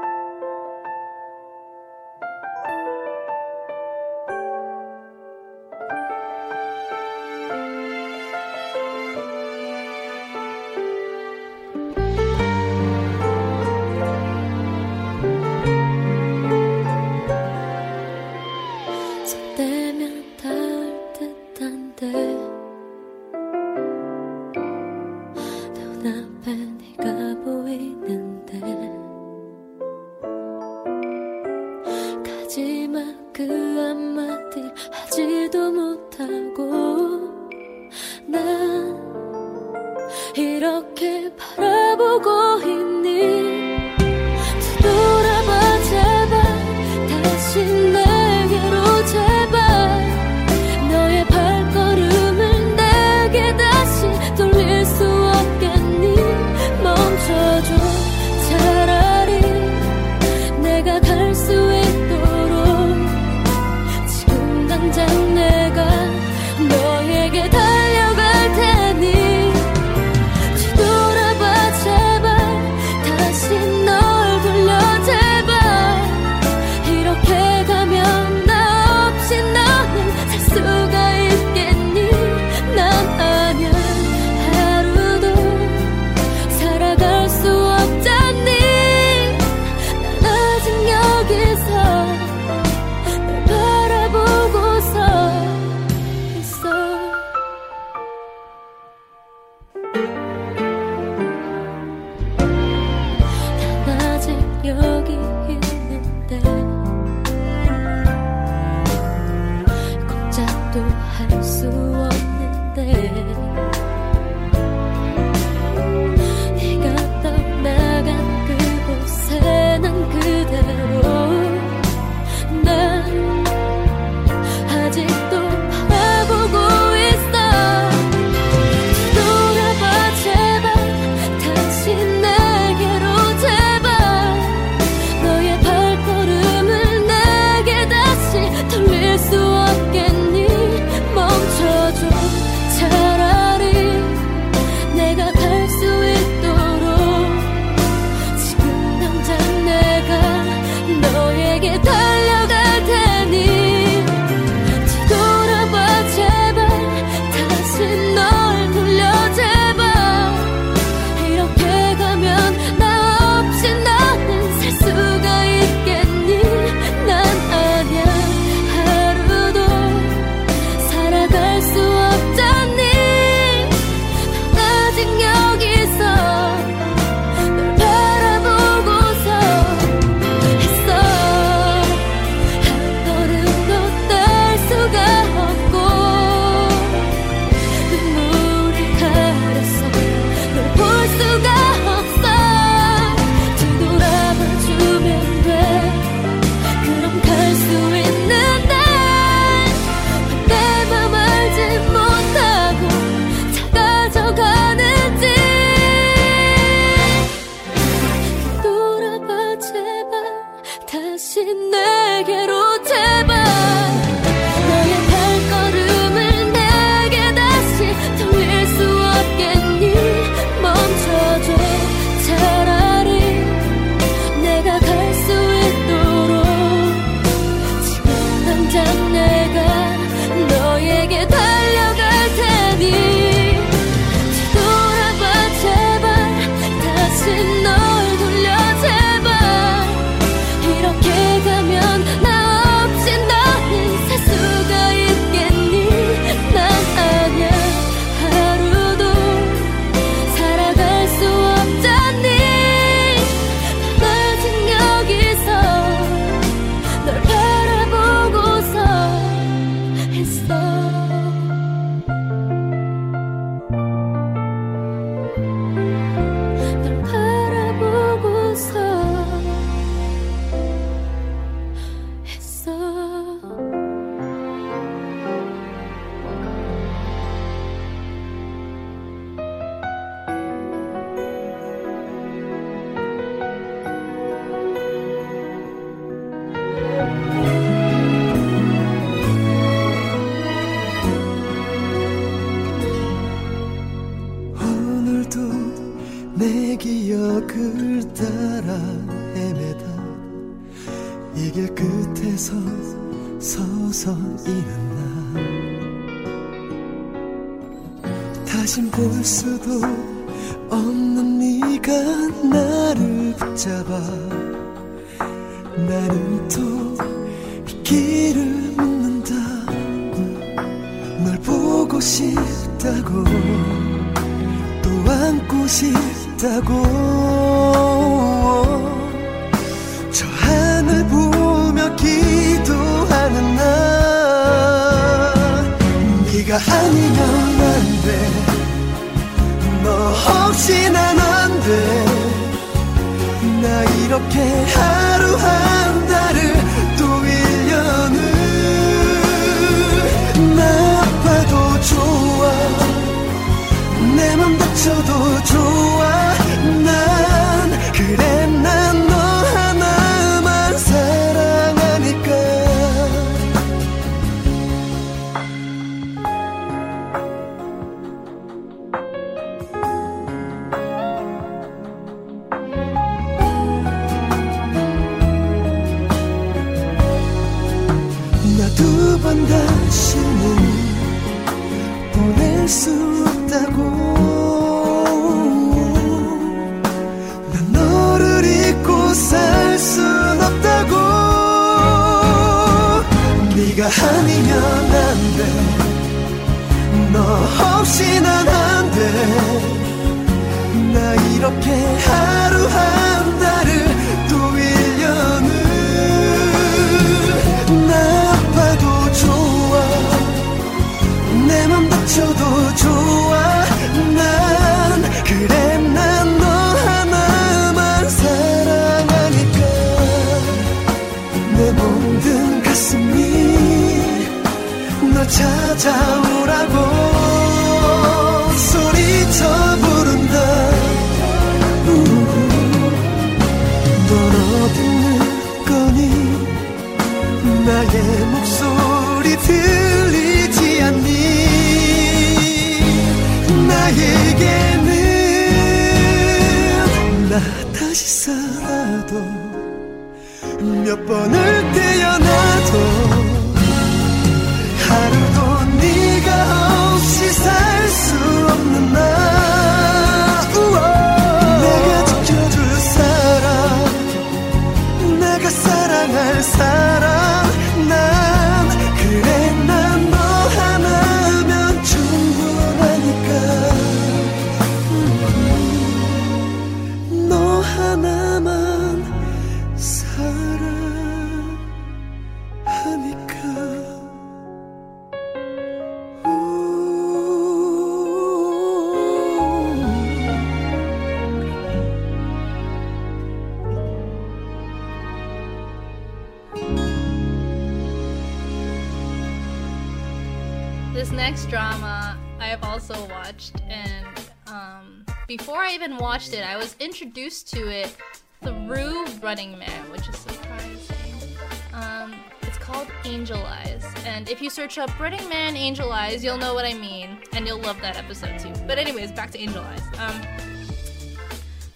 [SPEAKER 1] Next drama I have also watched, and um, before I even watched it, I was introduced to it through Running Man, which is surprising. Um, it's called Angel Eyes, and if you search up Running Man Angel Eyes, you'll know what I mean, and you'll love that episode too. But anyways, back to Angel Eyes. Um,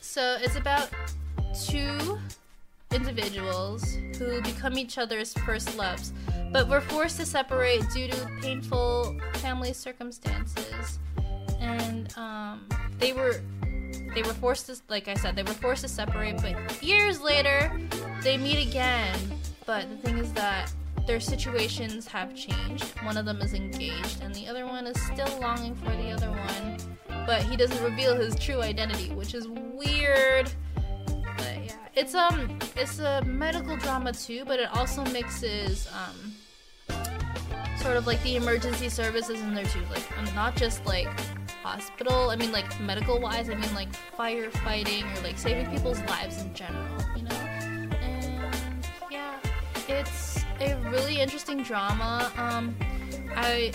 [SPEAKER 1] so it's about two individuals who become each other's first loves, but were forced to separate due to painful family circumstances. And um, they were they were forced to, like I said, they were forced to separate. But years later, they meet again. But the thing is that their situations have changed. One of them is engaged, and the other one is still longing for the other one. But he doesn't reveal his true identity, which is weird. But yeah, it's um, it's a medical drama too, but it also mixes um, sort of like the emergency services in there too, like not just like hospital. I mean, like medical wise. I mean, like firefighting or like saving people's lives in general. You know, and yeah, it's a really interesting drama. Um, I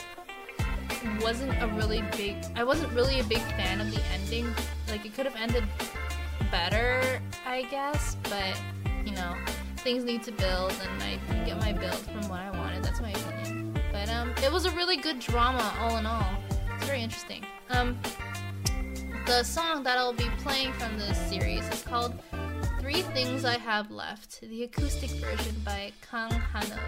[SPEAKER 1] wasn't a really big I wasn't really a big fan of the ending. Like it could have ended better, I guess, but you know, things need to build and I didn't get my build from what I wanted. That's my opinion. But um it was a really good drama all in all. It's very interesting. Um
[SPEAKER 7] the song that I'll be playing from this series is called Three Things I Have Left, the acoustic version by Kang Hano.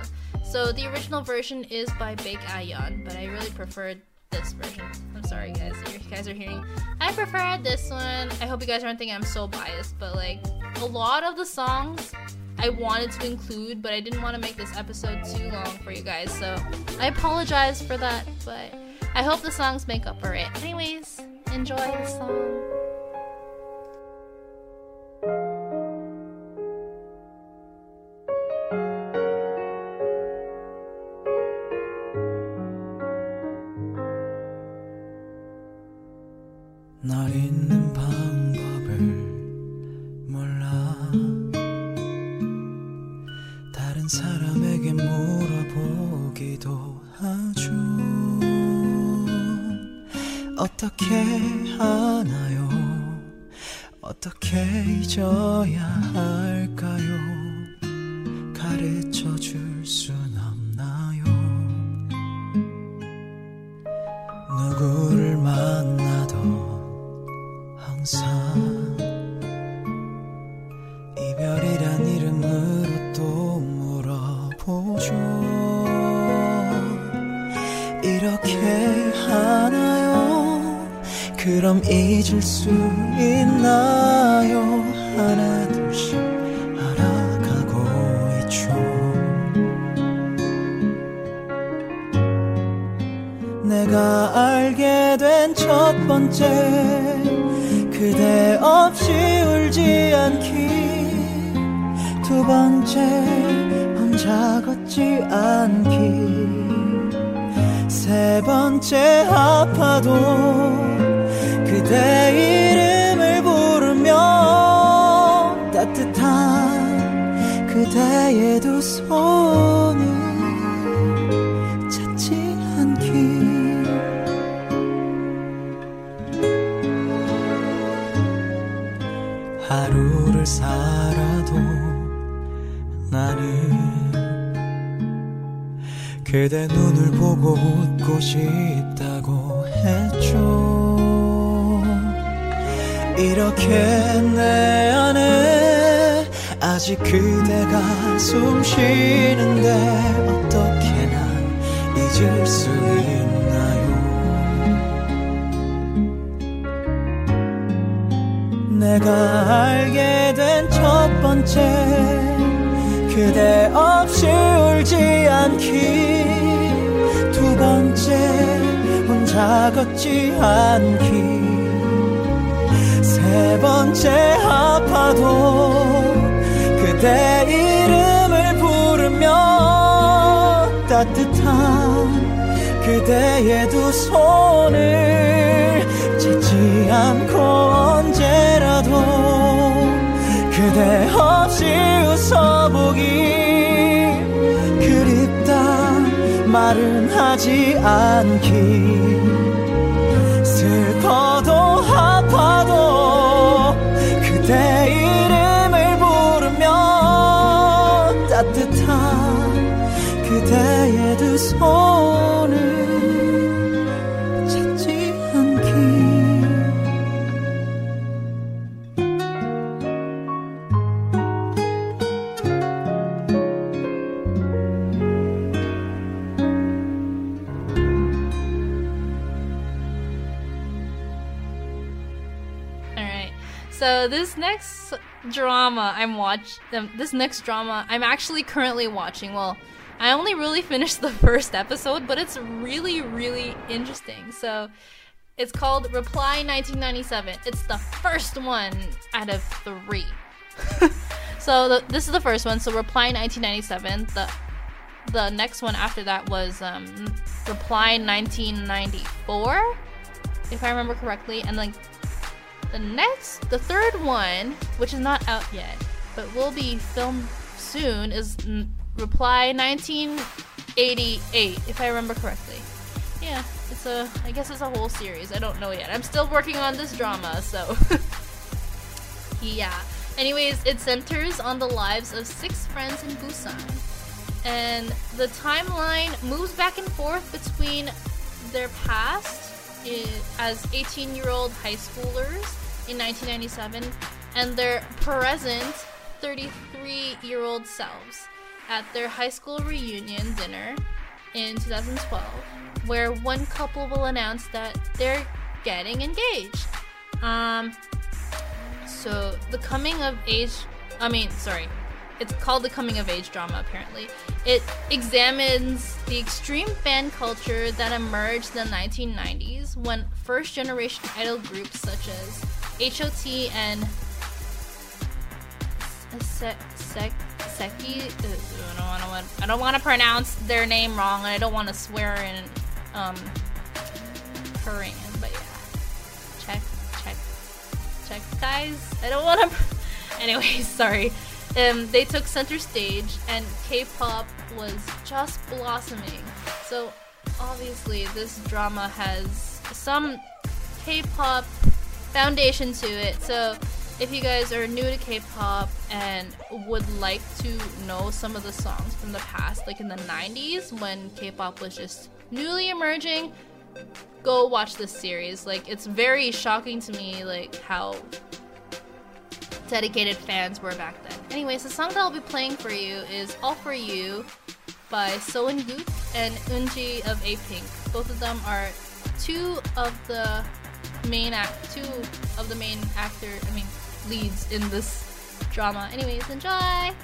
[SPEAKER 7] So the original version is by Baek A Yeon, but I really preferred this version. I'm sorry guys, you guys are hearing. I prefer this one. I hope you guys aren't thinking I'm so biased, but like a lot of the songs I wanted to include, but I didn't want to make this episode too long for you guys, so I apologize for that, but I hope the songs make up for it. Anyways, enjoy the song.
[SPEAKER 1] 그대 없이 웃어보기 그립다 말은 하지 않기
[SPEAKER 7] drama I'm watch um, this next drama I'm actually currently watching. Well, I only really [LAUGHS] finished the first episode, but it's really really interesting. So it's called Reply 1997. It's the first one out of three. [LAUGHS] so the, this is the first one. So Reply 1997. The the next one after that was um, Reply 1994, if I remember correctly, and like the next, the third one, which is not out yet, but will be filmed soon, is Reply 1988, if I remember correctly. Yeah, it's a, I guess it's a whole series. I don't know yet. I'm still working on this drama, so. [LAUGHS] yeah. Anyways, it centers on the lives of six friends in Busan. And the timeline moves back and forth between their past
[SPEAKER 1] as 18 year old high schoolers in 1997 and their present 33 year old selves at their high school reunion dinner in 2012, where one couple will announce that they're getting engaged. Um, so the coming of age, I mean, sorry, it's called the coming of age drama apparently. It examines the extreme fan culture that emerged in the 1990s when first generation idol groups such as HOT and Se- Sek- Seki, uh, I don't want to I don't want to pronounce their name wrong and I don't want to swear in um Korean, but yeah. Check check check guys. I don't want to [LAUGHS] Anyways, sorry. Um, they took center stage and K-pop was just blossoming. So obviously this drama has some K-pop foundation to it. So if you guys are new to K-pop and would like to know some of the songs from the past, like in the 90s when K-pop was just newly emerging, go watch this series. Like it's very shocking to me like how dedicated fans were back then. Anyways, the song that I'll be playing for you is All For You by Seo In Guk and Eunji of A Pink. Both of them are two of the main act two of the main actor I mean leads in this drama. Anyways, enjoy!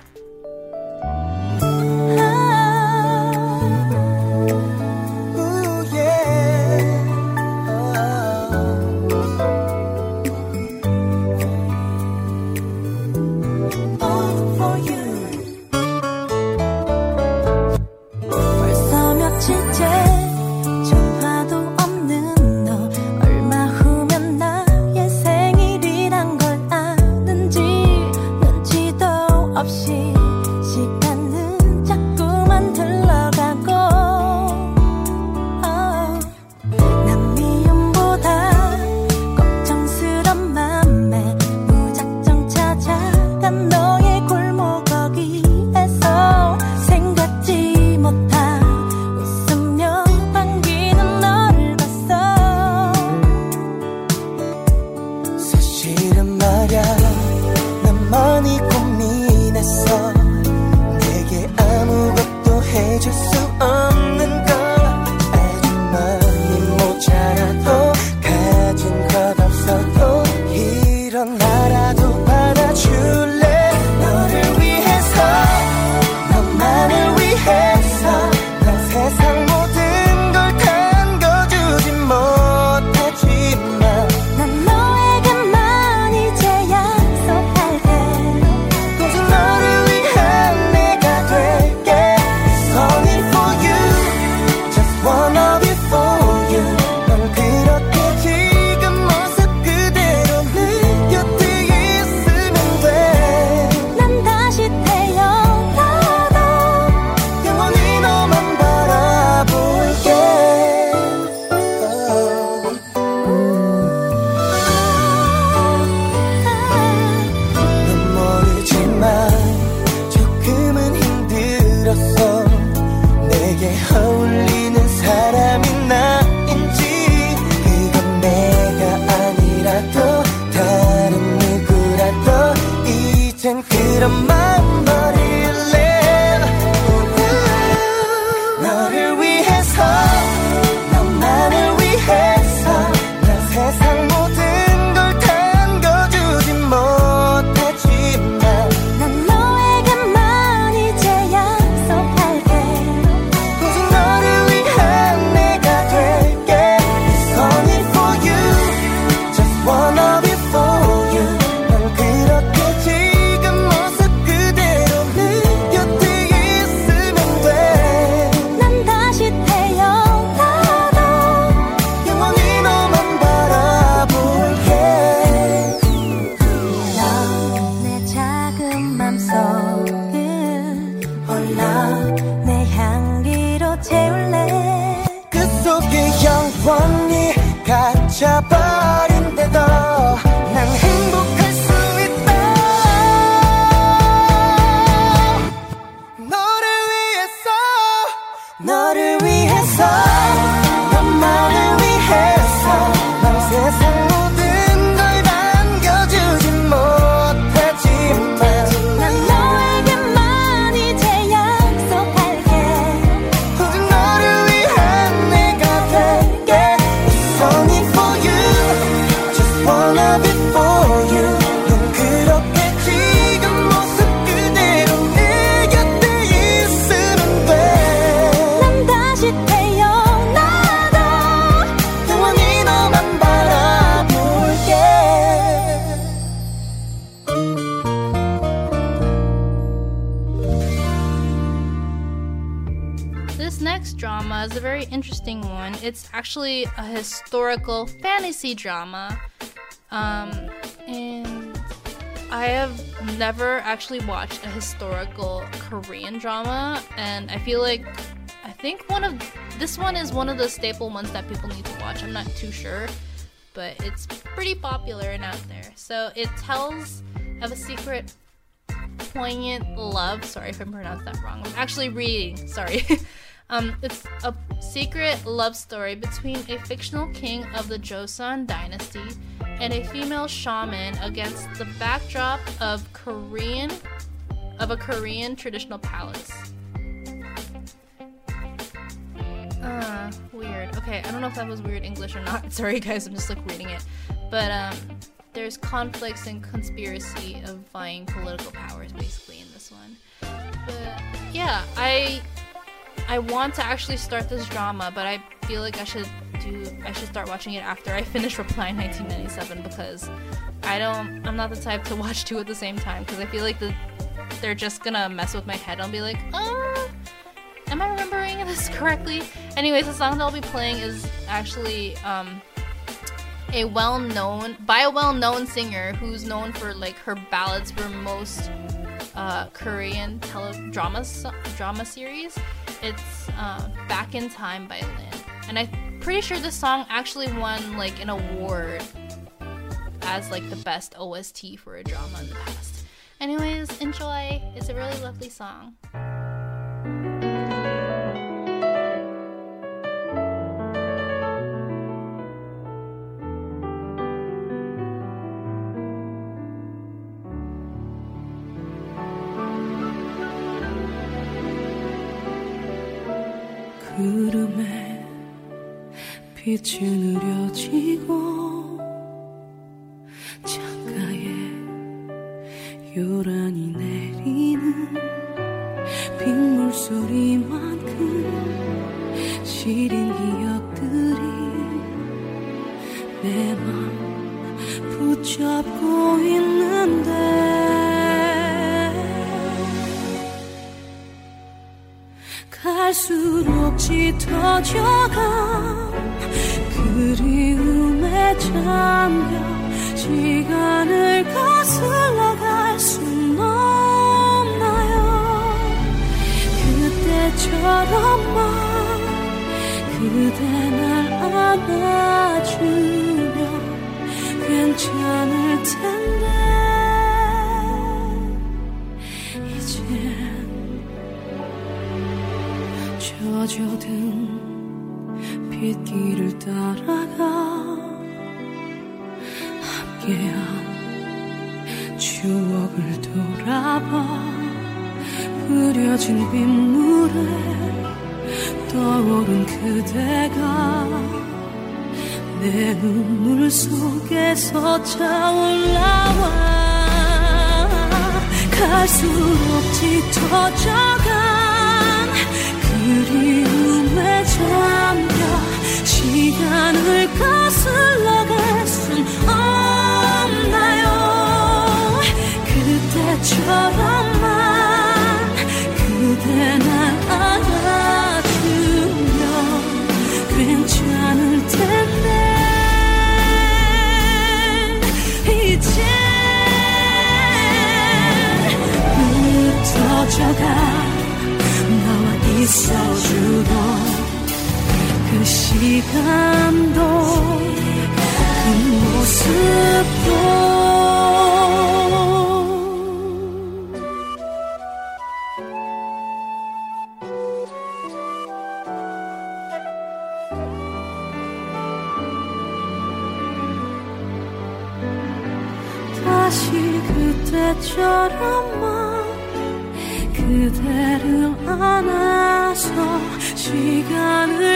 [SPEAKER 1] Drama. Um, and I have never actually watched a historical Korean drama, and I feel like I think one of this one is one of the staple ones that people need to watch. I'm not too sure, but it's pretty popular and out there. So it tells of a secret, poignant love. Sorry if I pronounced that wrong. I'm actually reading. Sorry. [LAUGHS] um, it's secret love story between a fictional king of the Joseon dynasty and a female shaman against the backdrop of Korean of a Korean traditional palace. Uh, weird. Okay, I don't know if that was weird English or not. [LAUGHS] Sorry, guys, I'm just like reading it. But um, there's conflicts and conspiracy of vying political powers, basically, in this one. But yeah, I I want to actually start this drama, but I feel like I should do I should start watching it after I finish Reply 1997 because I don't I'm not the type to watch two at the same time because I feel like the they're just gonna mess with my head. I'll be like, uh, am I remembering this [LAUGHS] correctly? Anyways, the song that I'll be playing is actually um, a well-known by a well-known singer who's known for like her ballads for most uh, Korean tele drama drama series. It's uh, "Back in Time" by Lyn, and I'm pretty sure this song actually won like an award as like the best OST for a drama in the past. Anyways, enjoy. It's a really lovely song.
[SPEAKER 5] 빛이 느려지고 창가에 요란히 내리는 빗물 소리만큼 시린 기억들이 내 맘 붙잡고 있는데 갈수록 짙어져간 그리움에 잠겨 시간을 거슬러 갈 순 없나요? 그때처럼만 그대 날 안아주면 괜찮을 텐데 이젠 젖어든 빗길을 따라가 함께한 추억을 돌아봐. 흐려진 빗물에 떠오른 그대가 내 눈물 속에서 차올라와. 갈수록 짙어져간 그리움에 잠겨 시간을 거슬러 갈 순 없나요? 그때처럼만 그대 날 안아주면 괜찮을 텐데 이제 흩어져가 있어주던 그 시간도 그 모습도 시간을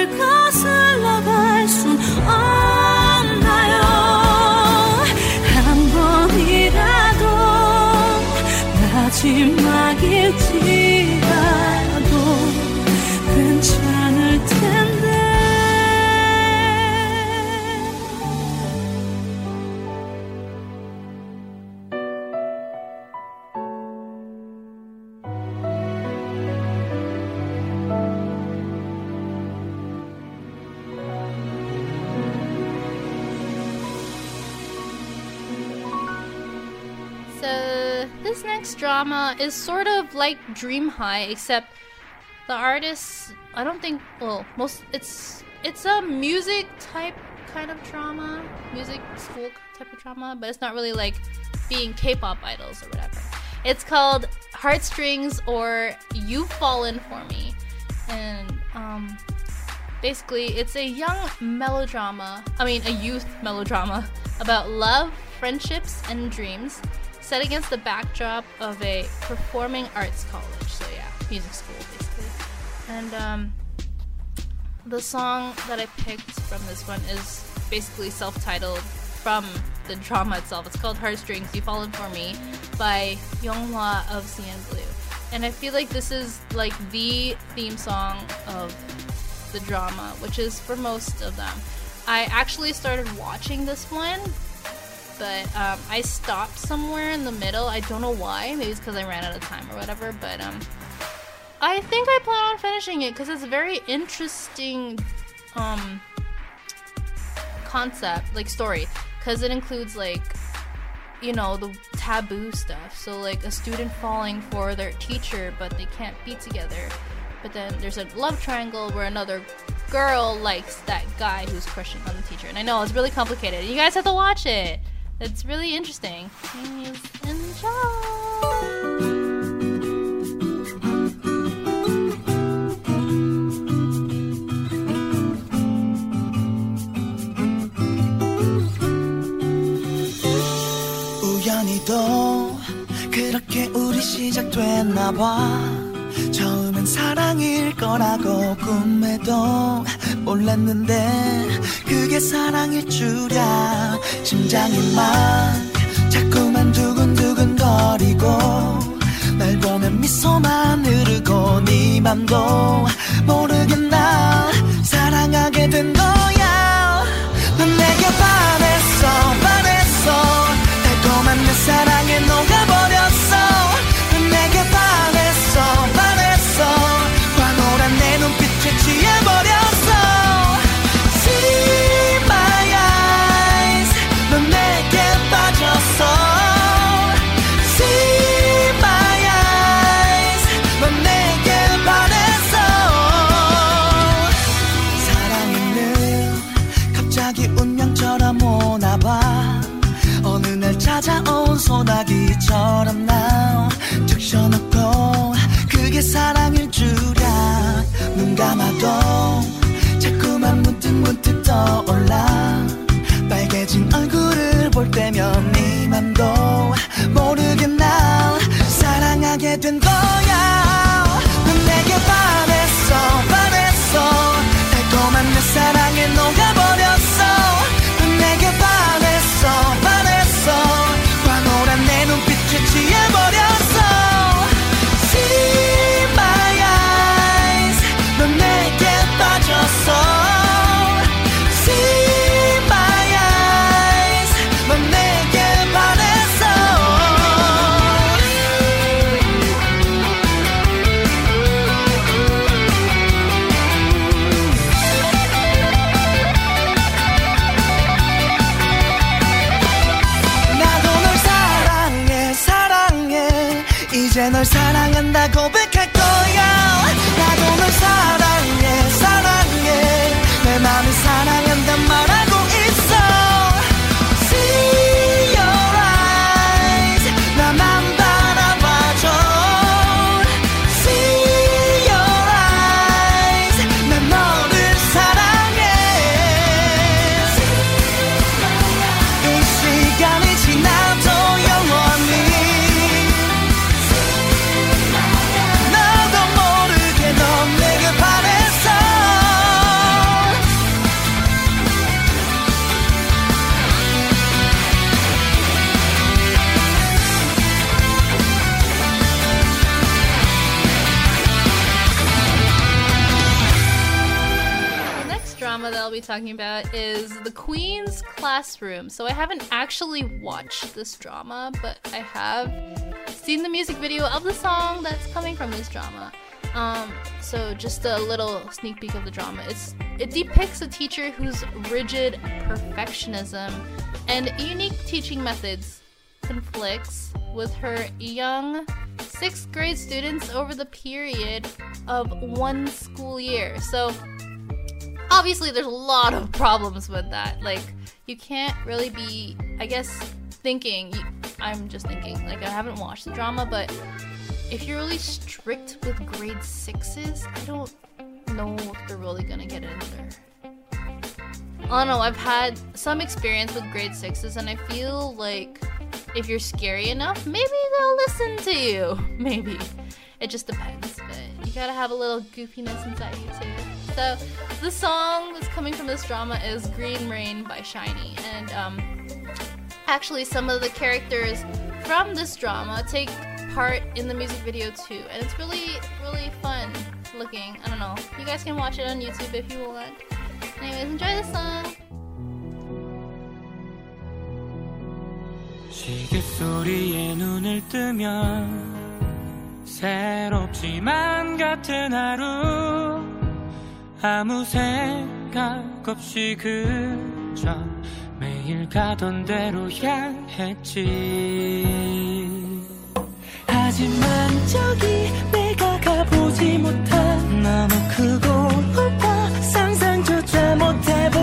[SPEAKER 1] next is sort of like Dream High, except the artists. I don't think. Well, most it's it's a music type kind of drama, music school type of drama, but it's not really like being K-pop idols or whatever. It's called Heartstrings or You've Fallen for Me, and um, basically it's a young melodrama. I mean, a youth melodrama about love, friendships, and dreams, set against the backdrop of a performing arts college. So yeah, music school basically, and um the song that I picked from this one is basically self-titled from the drama itself. It's called Heartstrings, You Fallen For Me by Yonghwa of CNBLUE. And I feel like this is like the theme song of the drama, which is for most of them. I actually started watching this one, but um, I stopped somewhere in the middle. I don't know why. Maybe it's because I ran out of time or whatever. But um, I think I plan on finishing it because it's a very interesting um concept, like story, because it includes like you know the taboo stuff. So like a student falling for their teacher, but they can't be together. But then there's a love triangle where another girl likes that guy who's crushing on the teacher. And I know it's really complicated. You guys have to watch it. It's really interesting. Please enjoy.
[SPEAKER 2] 우연히도 그렇게 처음엔 사랑일 거라고 꿈에도 몰랐는데 그게 사랑일 줄이야. 심장이 막 자꾸만 두근두근 거리고 날 보면 미소만 흐르고 네 맘도 모르게 날 사랑하게 된거
[SPEAKER 1] actually watched this drama, but I have seen the music video of the song that's coming from this drama. Um, so just a little sneak peek of the drama. It's it depicts a teacher whose rigid perfectionism and unique teaching methods conflicts with her young sixth grade students over the period of one school year. So obviously there's a lot of problems with that. Like you can't really be, I guess, thinking. I'm just thinking, like, I haven't watched the drama, but if you're really strict with grade sixes, I don't know if they're really gonna get in there. I don't know, I've had some experience with grade sixes, and I feel like if you're scary enough, maybe they'll listen to you. [LAUGHS] Maybe. It just depends, but gotta have a little goofiness inside you too. So the song that's coming from this drama is Green Rain by SHINee, and um, actually some of the characters from this drama take part in the music video too, and it's really really fun looking. I don't know. You guys can watch it on YouTube if you want. Anyways, enjoy the song.
[SPEAKER 7] 시계 소리에 눈을 뜨면 새롭지만 같은 하루. 아무 생각 없이 그저 매일 가던 대로 향했지. 하지만 저기 내가 가보지 못한 너무 크고 높아 상상조차 못해보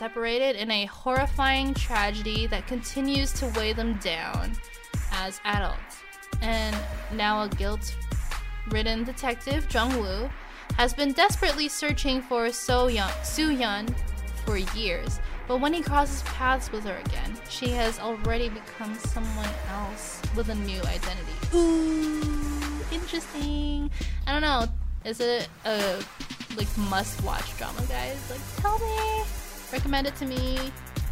[SPEAKER 1] separated in a horrifying tragedy that continues to weigh them down as adults. And now a guilt ridden detective, Jung Woo, has been desperately searching for so Young, Su Yun for years. But when he crosses paths with her again, she has already become someone else with a new identity. Ooh, interesting. I don't know. Is it a like must-watch drama, guys? Like, tell me. Recommend it to me.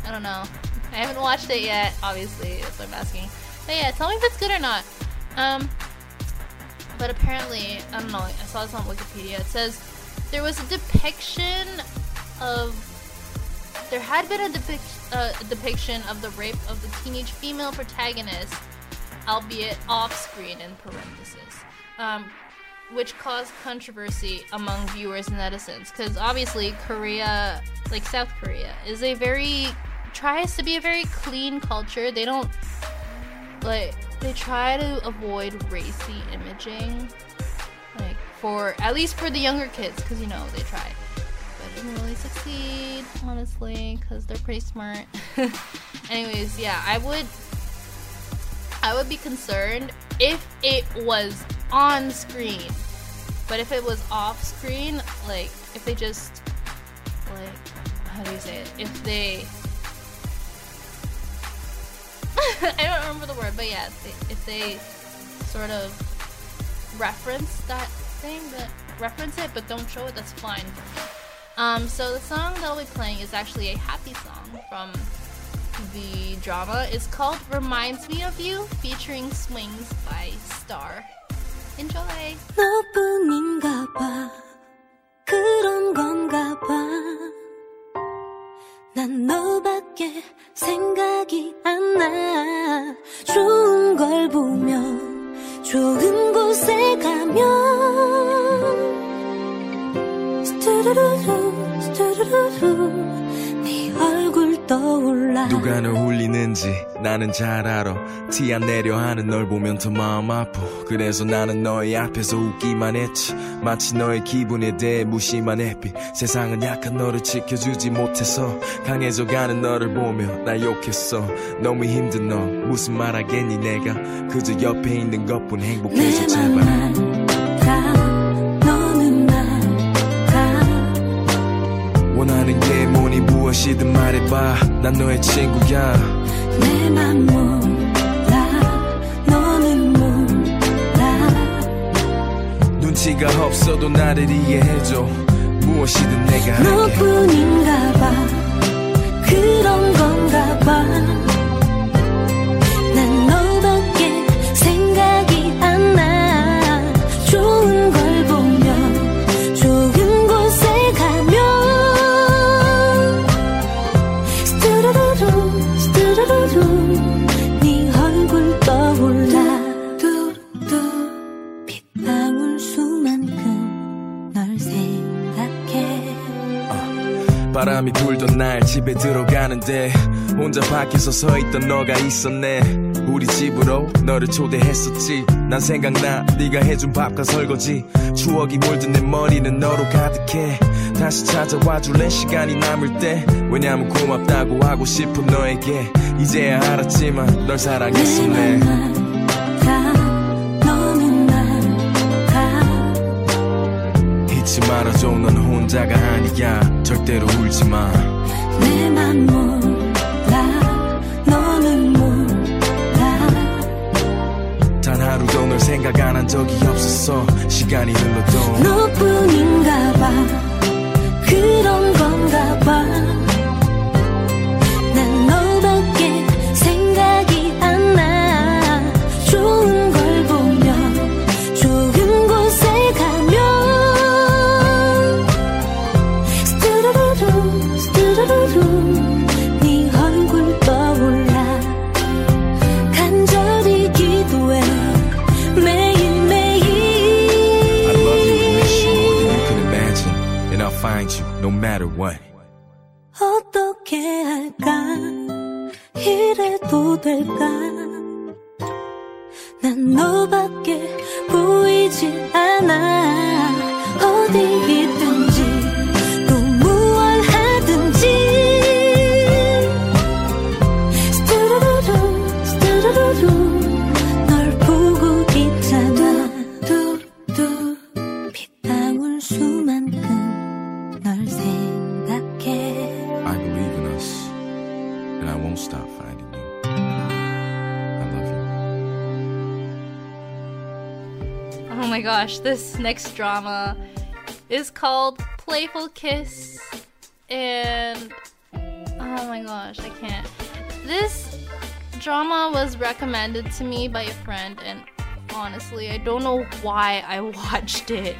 [SPEAKER 1] I don't know. I haven't watched it yet. Obviously, that's what I'm asking. But yeah, tell me if it's good or not. Um, but apparently, I don't know. I saw this on Wikipedia. It says there was a depiction of there had been a depic- uh, depiction of the rape of the teenage female protagonist, albeit off screen in parentheses, um, which caused controversy among viewers and netizens. Because obviously, Korea, like South Korea, is a very tries to be a very clean culture. They don't like they try to avoid racy imaging, like for at least for the younger kids, because you know they try but didn't really succeed, honestly, because they're pretty smart. [LAUGHS] Anyways, yeah, I would, I would be concerned if it was on screen, but if it was off screen, like if they just, like, how do you say it? If they, [LAUGHS] I don't remember the word, but yeah, if they, if they sort of reference that thing, that reference it, but don't show it, that's fine. Um, so the song that I'll be playing is actually a happy song from the drama. It's called Reminds Me of You, featuring Swings by Star. Enjoy!
[SPEAKER 5] 너뿐인가 봐 그런 건가 봐난 너밖에 생각이 안나 좋은 걸 보면 좋은 곳에 가면 스투루루루 스투루루루 네 얼굴 떠올라.
[SPEAKER 10] 누가 널 울리는지 나는 잘 알아. 티 안 내려 하는 널 보면 더 마음 아파. 그래서 나는 너의 앞에서 웃기만 했지. 마치 너의 기분에 대해 무심한 햇빛. 세상은 약한 너를 지켜주지 못해서 강해져가는 너를 보며 나 욕했어. 너무 힘든 너 무슨 말 하겠니 내가. 그저 옆에 있는 것뿐 행복해져
[SPEAKER 5] 내
[SPEAKER 10] 제발 무엇이든 말해봐. 난 너의 친구야.
[SPEAKER 5] 내맘 몰라. 너는 몰라.
[SPEAKER 10] 눈치가 없어도 나를 이해해줘. 무엇이든 내가 할게.
[SPEAKER 5] 너뿐인가 봐. 그런 건가 봐난 너밖에 생각이 안나
[SPEAKER 10] 바람이 불던 날 집에 들어가는데 혼자 밖에서 서 있던 너가 있었네. 우리 집으로 너를 초대했었지. 난 생각나 네가 해준 밥과 설거지. 추억이 물든 내 머리는 너로 가득해. 다시 찾아와 줄래? 시간이 남을 때. 왜냐면 고맙다고 하고 싶은 너에게. 이제야 알았지만 널 사랑했었네. 잊지 말아줘 넌 혼자가 아니야. 절대로 울지 마.
[SPEAKER 5] 내맘 몰라. 너는 몰라.
[SPEAKER 10] 단 하루도 널 생각 안 한 적이 없었어. 시간이 흘러도.
[SPEAKER 5] 너뿐인가 봐. 그런 건가 봐
[SPEAKER 10] matter what.
[SPEAKER 5] 어떻게 할까? 이래도 될까
[SPEAKER 1] This next drama is called Playful Kiss. And oh my gosh, I can't. This drama was recommended to me by a friend, and honestly, I don't know why I [LAUGHS] watched it.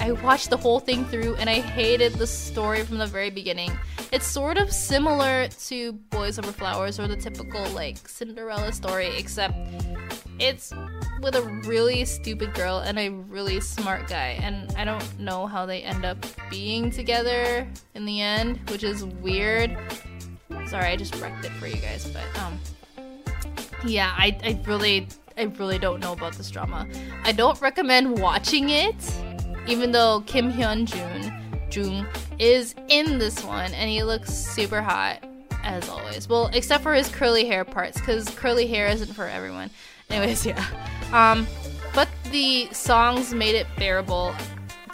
[SPEAKER 1] I watched the whole thing through and I hated the story from the very beginning. It's sort of similar to Boys Over Flowers or the typical like Cinderella story, except it's with a really stupid girl and a really smart guy. And I don't know how they end up being together in the end, which is weird. Sorry, I just wrecked it for you guys, but um yeah, I, I really I really don't know about this drama. I don't recommend watching it, even though Kim Hyun Jun Jung is in this one and he looks super hot as always. Well, except for his curly hair parts, because curly hair isn't for everyone. Anyways, yeah. Um, but the songs made it bearable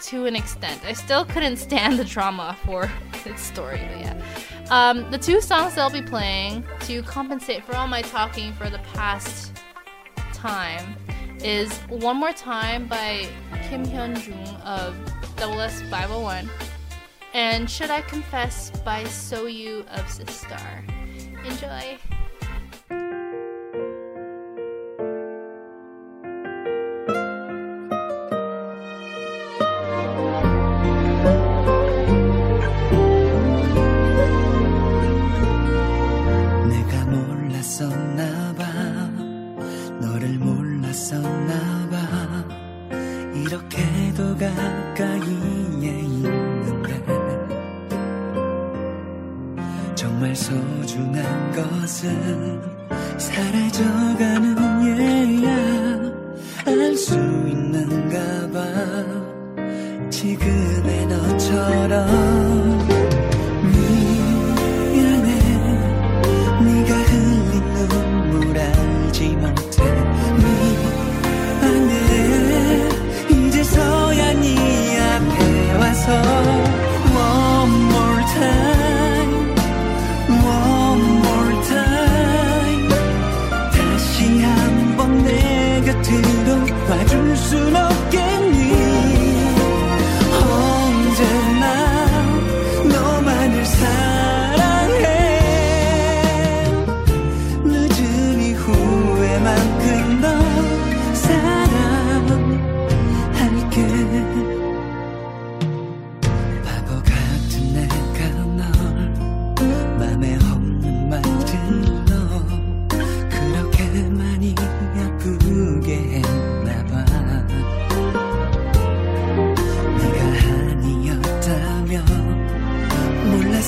[SPEAKER 1] to an extent. I still couldn't stand the drama for [LAUGHS] its story, but yeah. Um, the two songs that I'll be playing to compensate for all my talking for the past time is One More Time by Kim Hyun Joong of SS501 and Should I Confess by Soyu of Sistar. Enjoy!
[SPEAKER 7] 몰랐었나봐. 너를 몰랐었나봐. 이렇게도 가까이에 있는데. 정말 소중한 것은 사라져가는 예야. 알 수 있는가 봐. 지금의 너처럼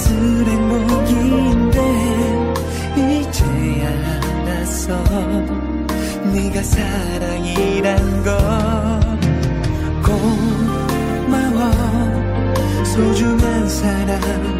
[SPEAKER 7] 몰랐을 행복인데 이제야 알았어 네가 사랑이란 걸 고마워 소중한 사랑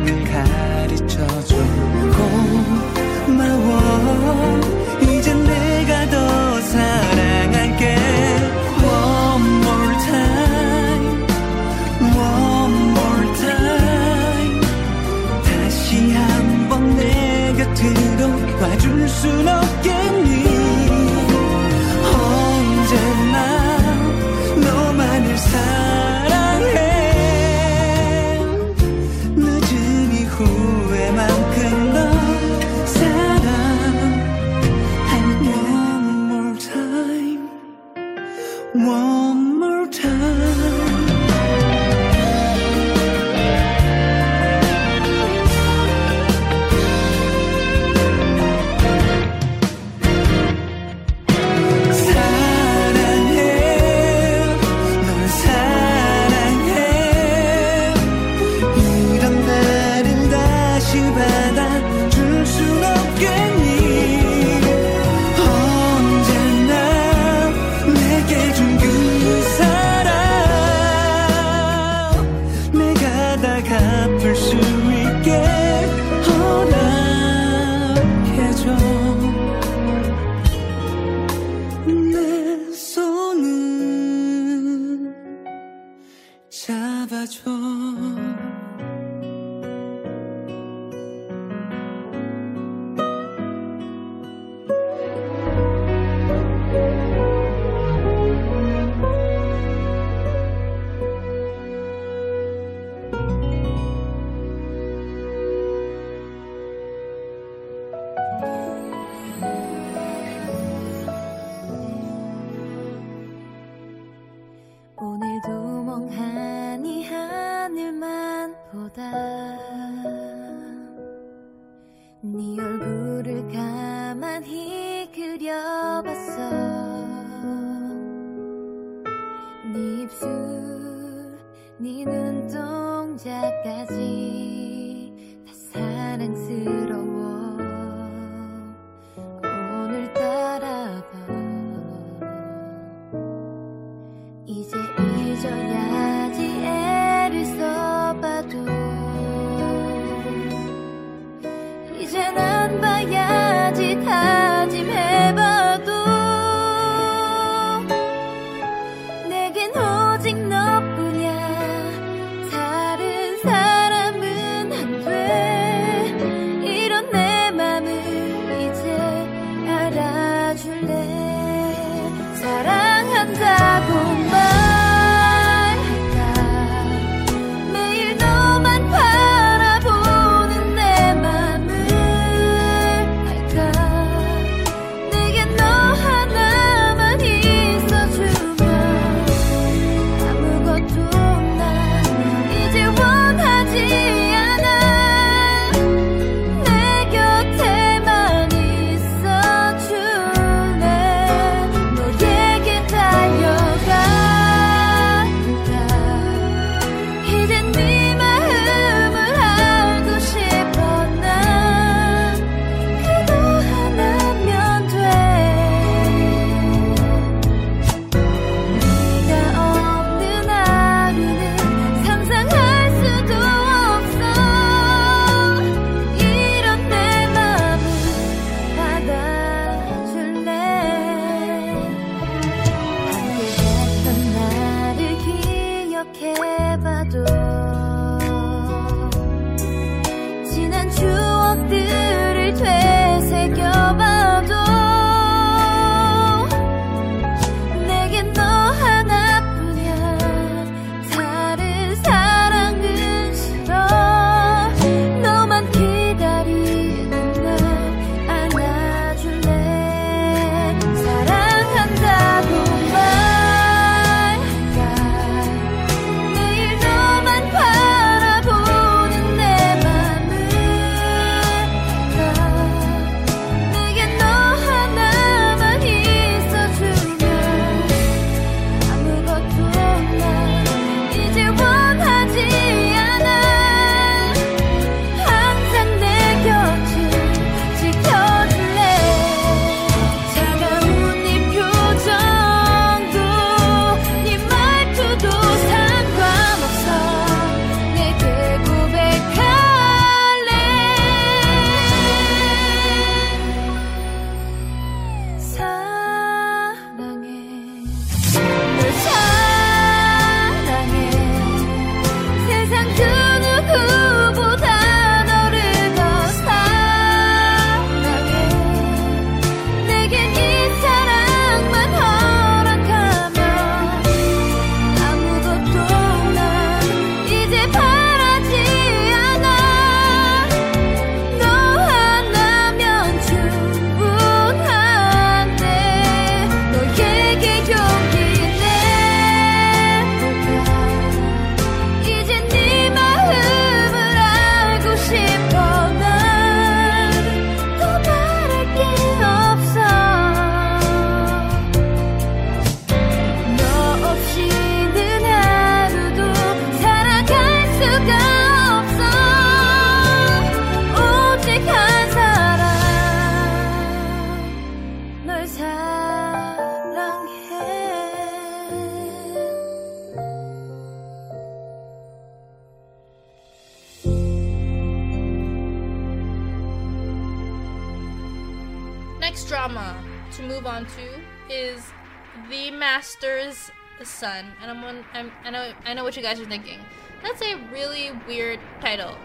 [SPEAKER 1] you guys are thinking. That's a really weird title,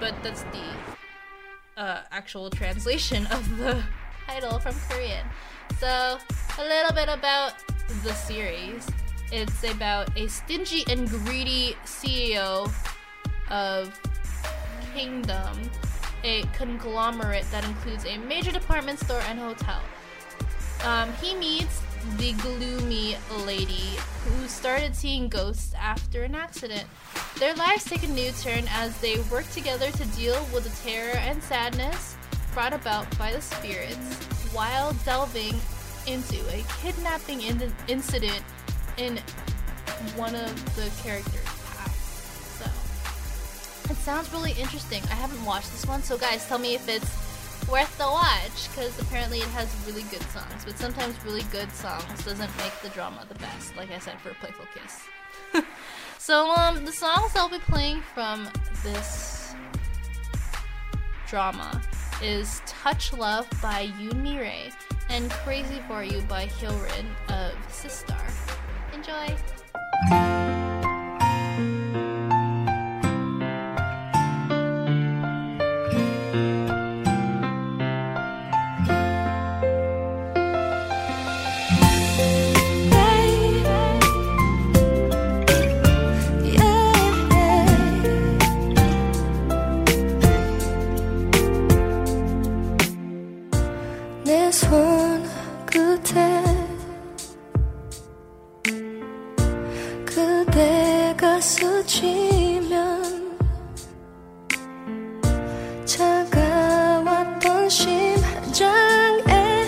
[SPEAKER 1] but that's the uh, actual translation of the title from Korean. So, a little bit about the series. It's about a stingy and greedy CEO of Kingdom, a conglomerate that includes a major department store and hotel. Um, he meets the gloomy lady who started seeing ghosts after an accident. Their lives take a new turn as they work together to deal with the terror and sadness brought about by the spirits while delving into a kidnapping in- incident in one of the characters'. So, it sounds really interesting. I haven't watched this one, so guys, tell me if it's worth the watch because apparently it has really good songs. But sometimes really good songs doesn't make the drama the best. Like I said for Playful Kiss. [LAUGHS] so um, the songs I'll be playing from this drama is Touch Love by Yoon Mi-rae and Crazy For You by Hyorin of Sistar. Enjoy!
[SPEAKER 5] 손 끝에 그대가 스치면 차가웠던 심장에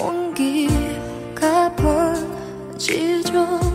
[SPEAKER 5] 온기가 번지죠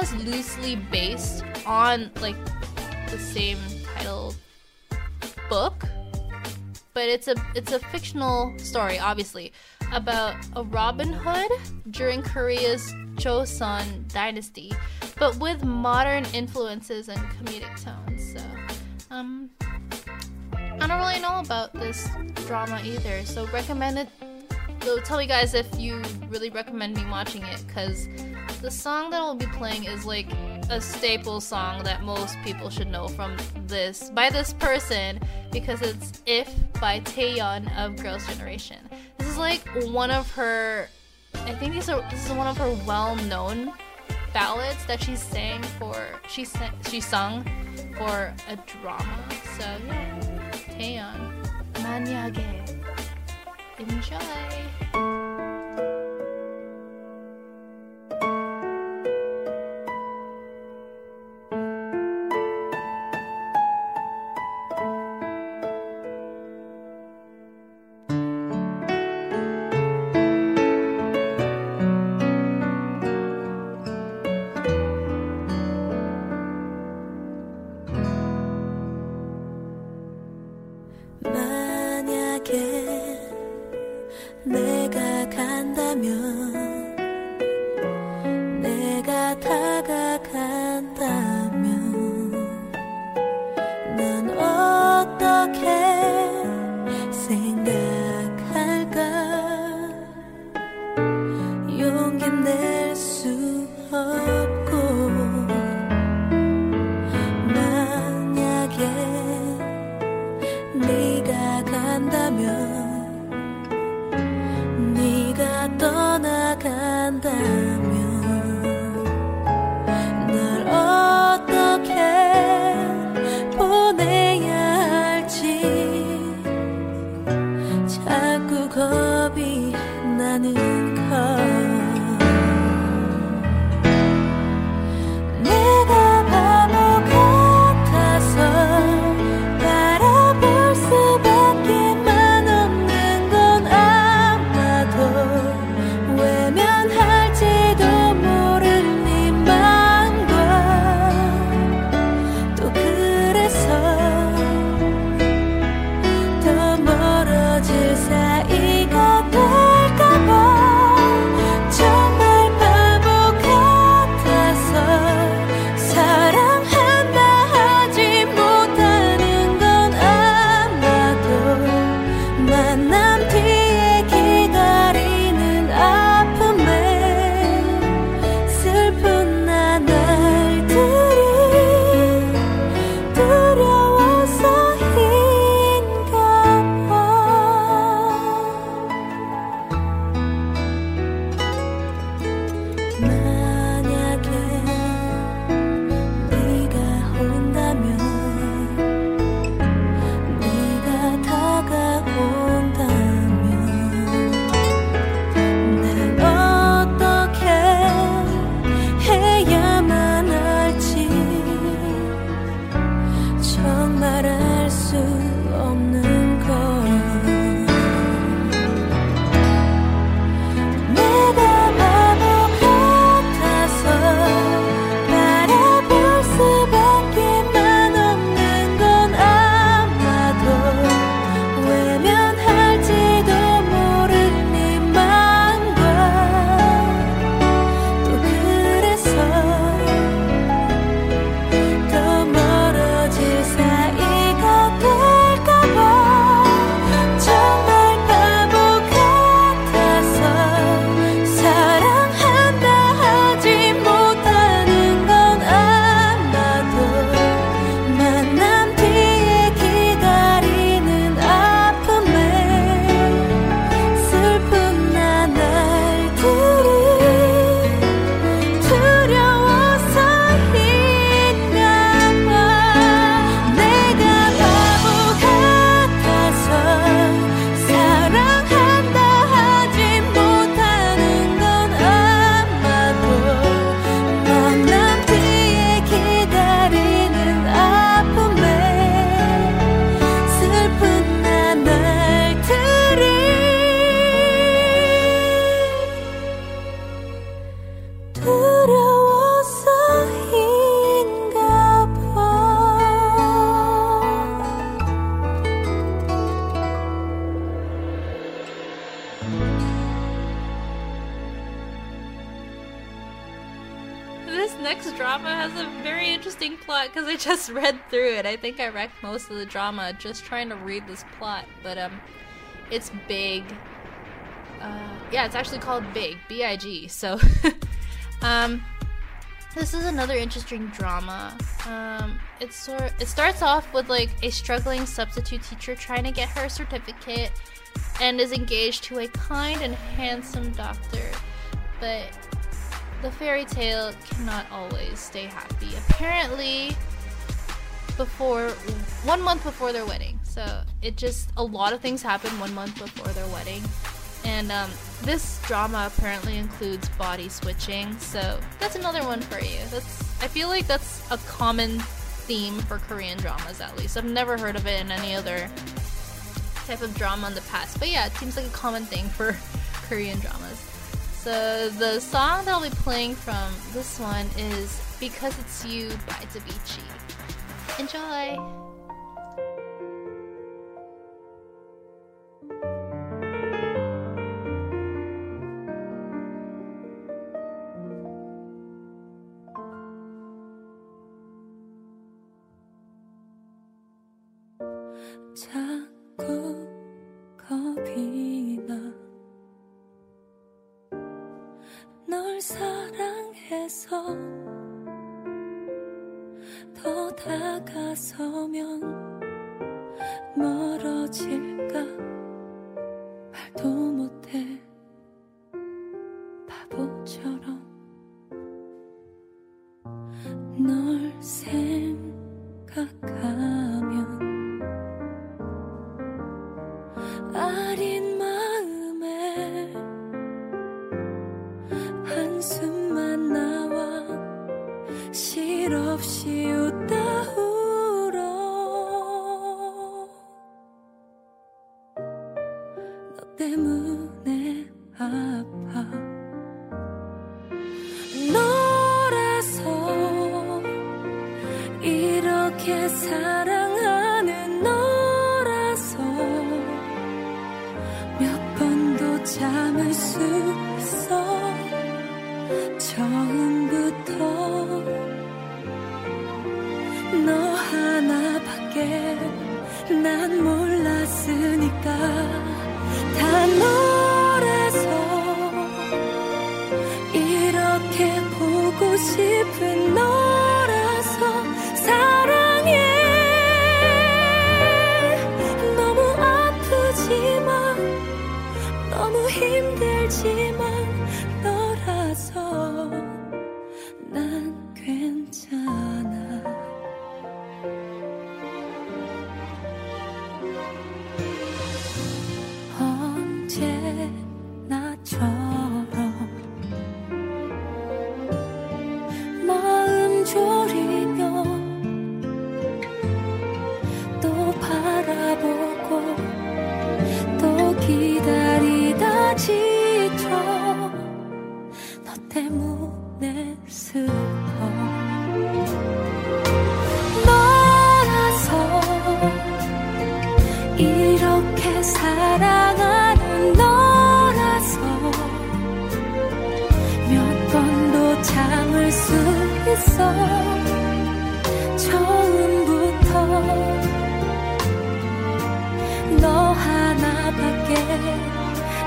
[SPEAKER 1] was loosely based on like the same title book, but it's a it's a fictional story, obviously, about a Robin Hood during Korea's Joseon dynasty, but with modern influences and comedic tones. So, um, I don't really know about this drama either. So recommend it. So tell me guys if you really recommend me watching it, cause the song that I'll be playing is like a staple song that most people should know from this by this person because it's If by Taeyeon of Girls Generation. This is like one of her
[SPEAKER 5] I think these are this is one of her well-known ballads that she sang for she sang, she sung for a drama. So yeah, Taeyeon. enjoy. think I wrecked most of the drama just trying to read this plot, but um, it's big. Uh, yeah, it's actually called Big, B-I-G. So, [LAUGHS] um, this is another interesting drama. Um, it's sort it starts off with like a struggling substitute teacher trying to get her certificate, and is engaged to a kind and handsome doctor, but the fairy tale cannot always stay happy. Apparently, before one month before their wedding. So it just a lot of things happen one month before their wedding. And um, this drama apparently includes body switching, so that's another one for you. That's I feel like that's a common theme for Korean dramas at least. I've never heard of it in any other type of drama in the past, but yeah, it seems like a common thing for [LAUGHS] Korean dramas. So the song that I'll be playing from this one is Because It's You by Davichi. Enjoy!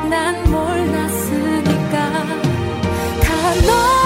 [SPEAKER 1] 난 몰랐으니까 다너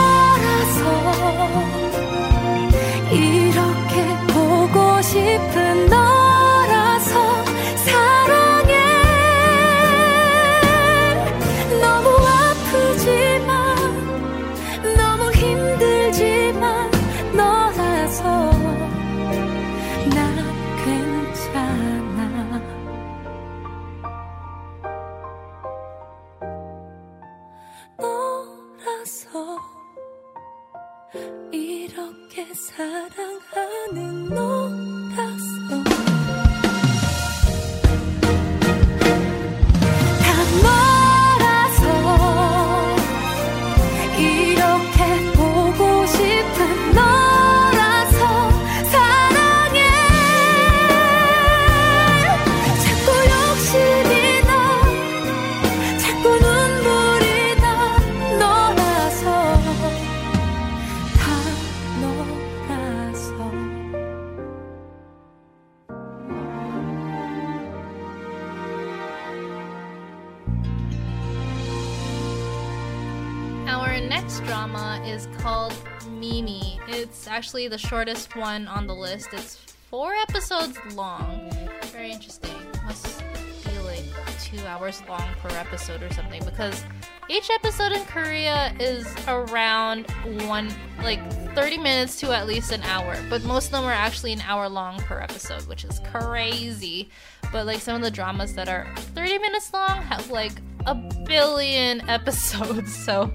[SPEAKER 5] actually the shortest one on the list. It's four episodes long. Very interesting. Must be like two hours long per episode or something because
[SPEAKER 1] each episode in Korea is around one, like 30 minutes to at least an hour. But most of them are actually an hour long per episode, which is crazy. But like some of the dramas that are 30 minutes long have like a billion [LAUGHS] episodes. So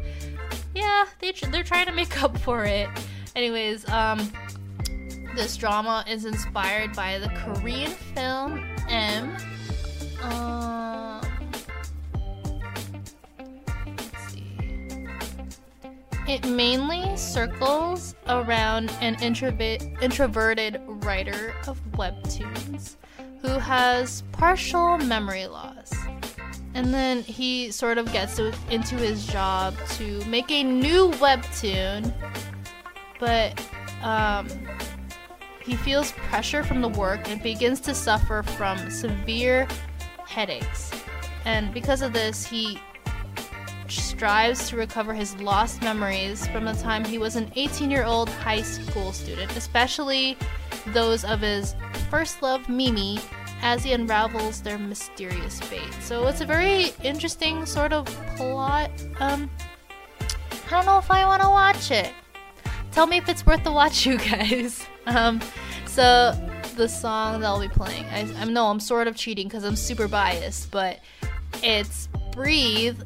[SPEAKER 1] yeah, they, they're trying to make up for it. Anyways, um, this drama is inspired by the Korean film M. Um. It mainly circles around an introverted writer of webtoons who has partial memory loss. And then he sort of gets into his job to make a new webtoon, but um, he feels pressure from the work and begins to suffer from severe headaches. And because of this, he strives to recover his lost memories from the time he was an 18 year old high school student, especially those of his first love, Mimi, as he unravels their mysterious fate. So it's a very interesting sort of plot. Um, I don't know if I want to watch it. Tell me if it's worth the watch, [LAUGHS] you guys. Um, so the song that I'll be playing, I, I know I'm sort of cheating because I'm super biased, but it's "Breathe"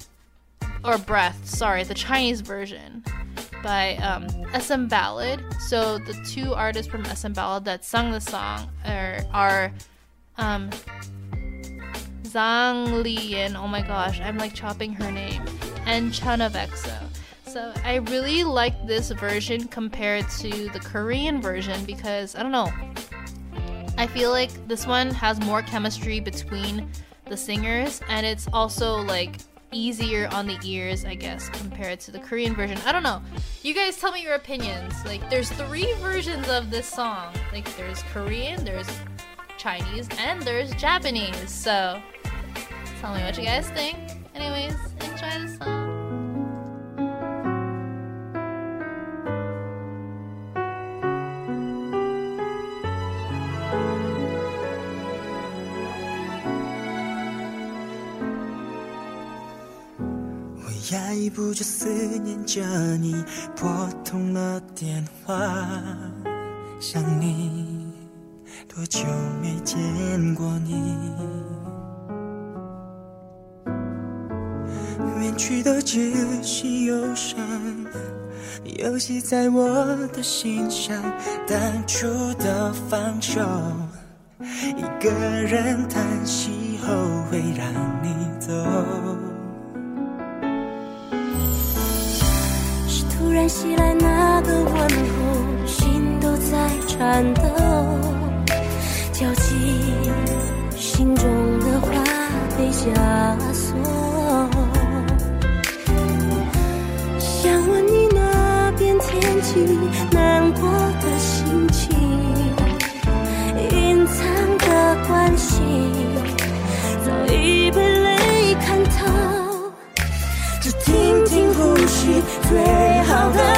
[SPEAKER 1] or "Breath." Sorry, the Chinese version by um, SM Ballad. So the two artists from SM Ballad that sung the song are, are um, Zhang Liyan. Oh my gosh, I'm like chopping her name. And Chen of EXO. So I really like this version compared to the Korean version because I don't know. I feel like this one has more chemistry between the singers and it's also like easier on the ears, I guess, compared to the Korean version. I don't know. You guys tell me your opinions. Like there's three versions of this song. Like there's Korean, there's Chinese, and there's Japanese. So tell me what you guys think. Anyways, enjoy the song.
[SPEAKER 7] Dạ, 我压抑不住思念着你，拨通了电话，想你，多久没见过你？远去的只是忧伤，游戏在我的心上，当初的放手，一个人叹息后会让你走。
[SPEAKER 11] 突然袭来那个问候，心都在颤抖，焦急心中的话被枷锁。想问你那边天气，难过的心情，隐藏的关系，早已被泪看透。
[SPEAKER 7] 只听听呼吸，
[SPEAKER 1] louder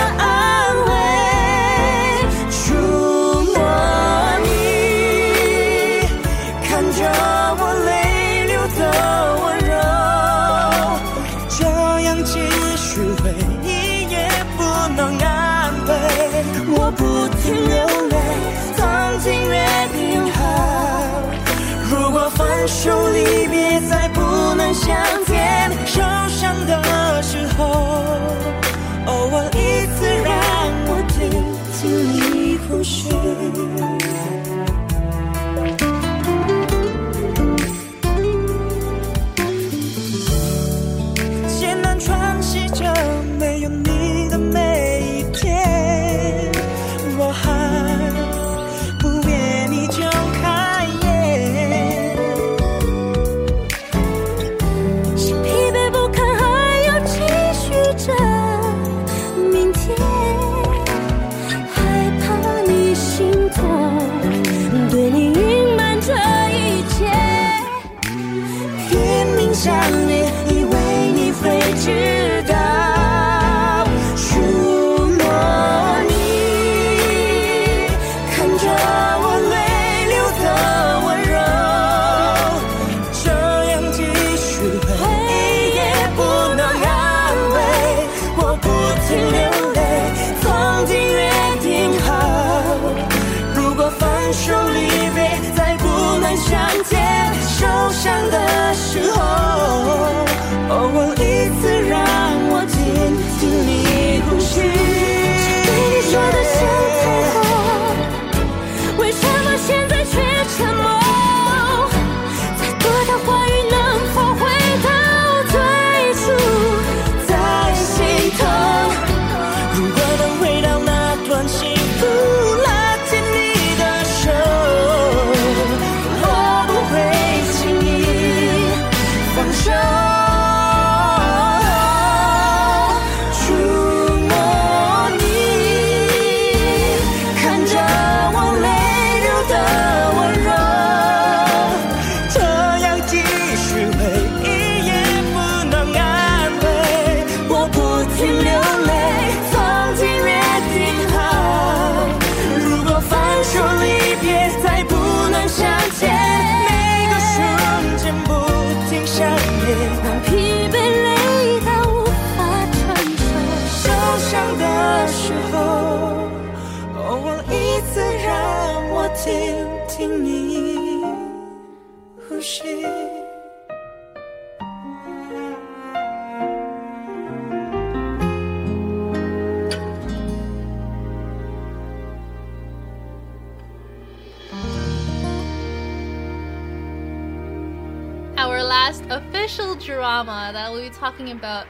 [SPEAKER 1] talking about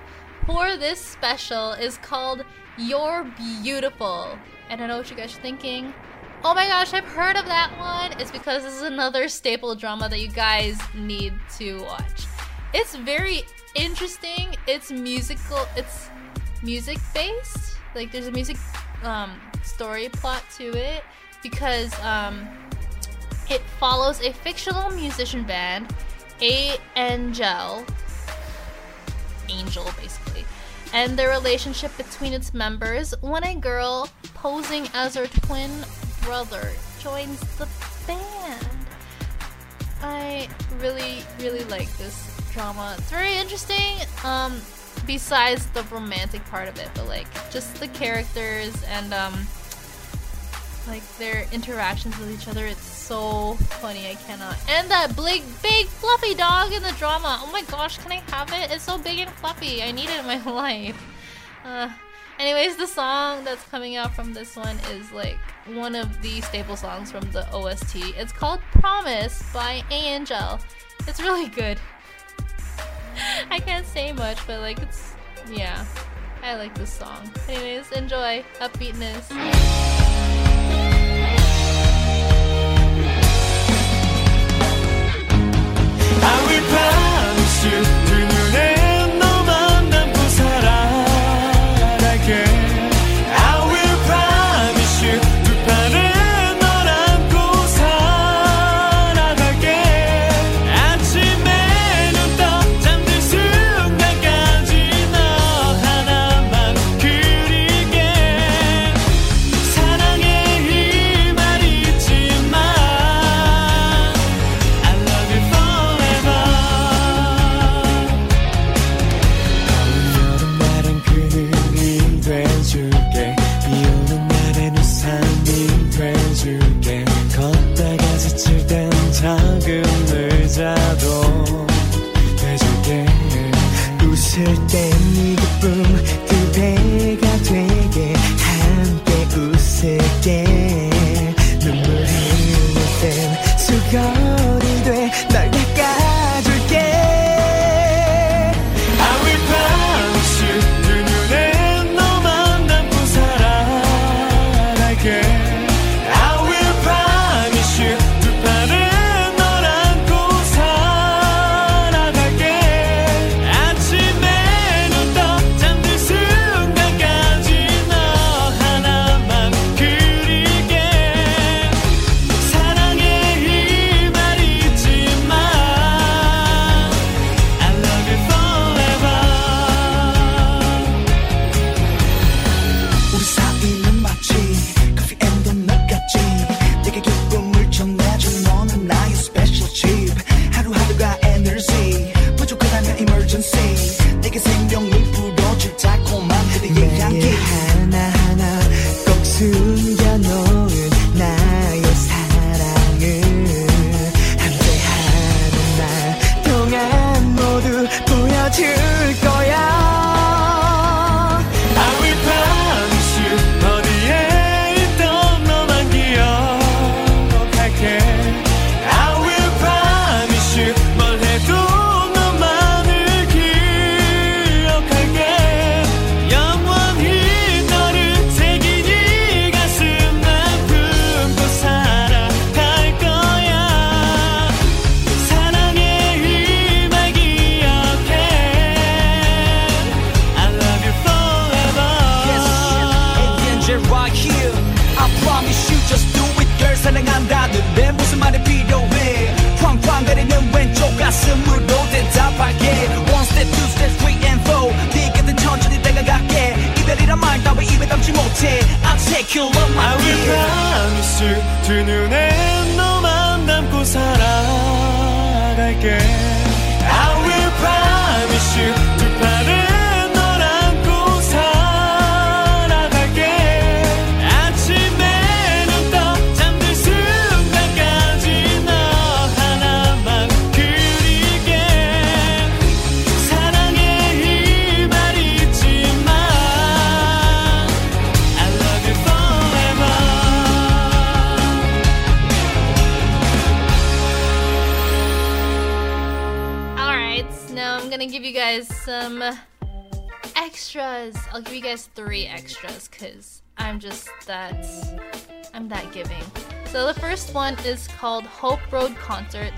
[SPEAKER 1] for this special is called You're Beautiful. And I know what you guys are thinking. Oh my gosh, I've heard of that one. It's because this is another staple drama that you guys need to watch. It's very interesting. It's musical. It's music based. Like there's a music um, story plot to it because um, it follows a fictional musician band, A Angel, Angel basically, and the relationship between its members when a girl posing as her twin brother joins the band. I really, really like this drama. It's very interesting. Um, besides the romantic part of it, but like just the characters and um, like their interactions with each other. It's so funny. I cannot. And that big, big fluffy dog in the drama. Oh my gosh, can I have it? It's so big and fluffy. I need it in my [LAUGHS] life. Uh, anyways, the song that's coming out from this one is like one of the staple songs from the OST. It's called Promise by Angel. It's really good. [LAUGHS] I can't say much, but like it's yeah. I like this song. Anyways, enjoy upbeatness.
[SPEAKER 7] I will promise you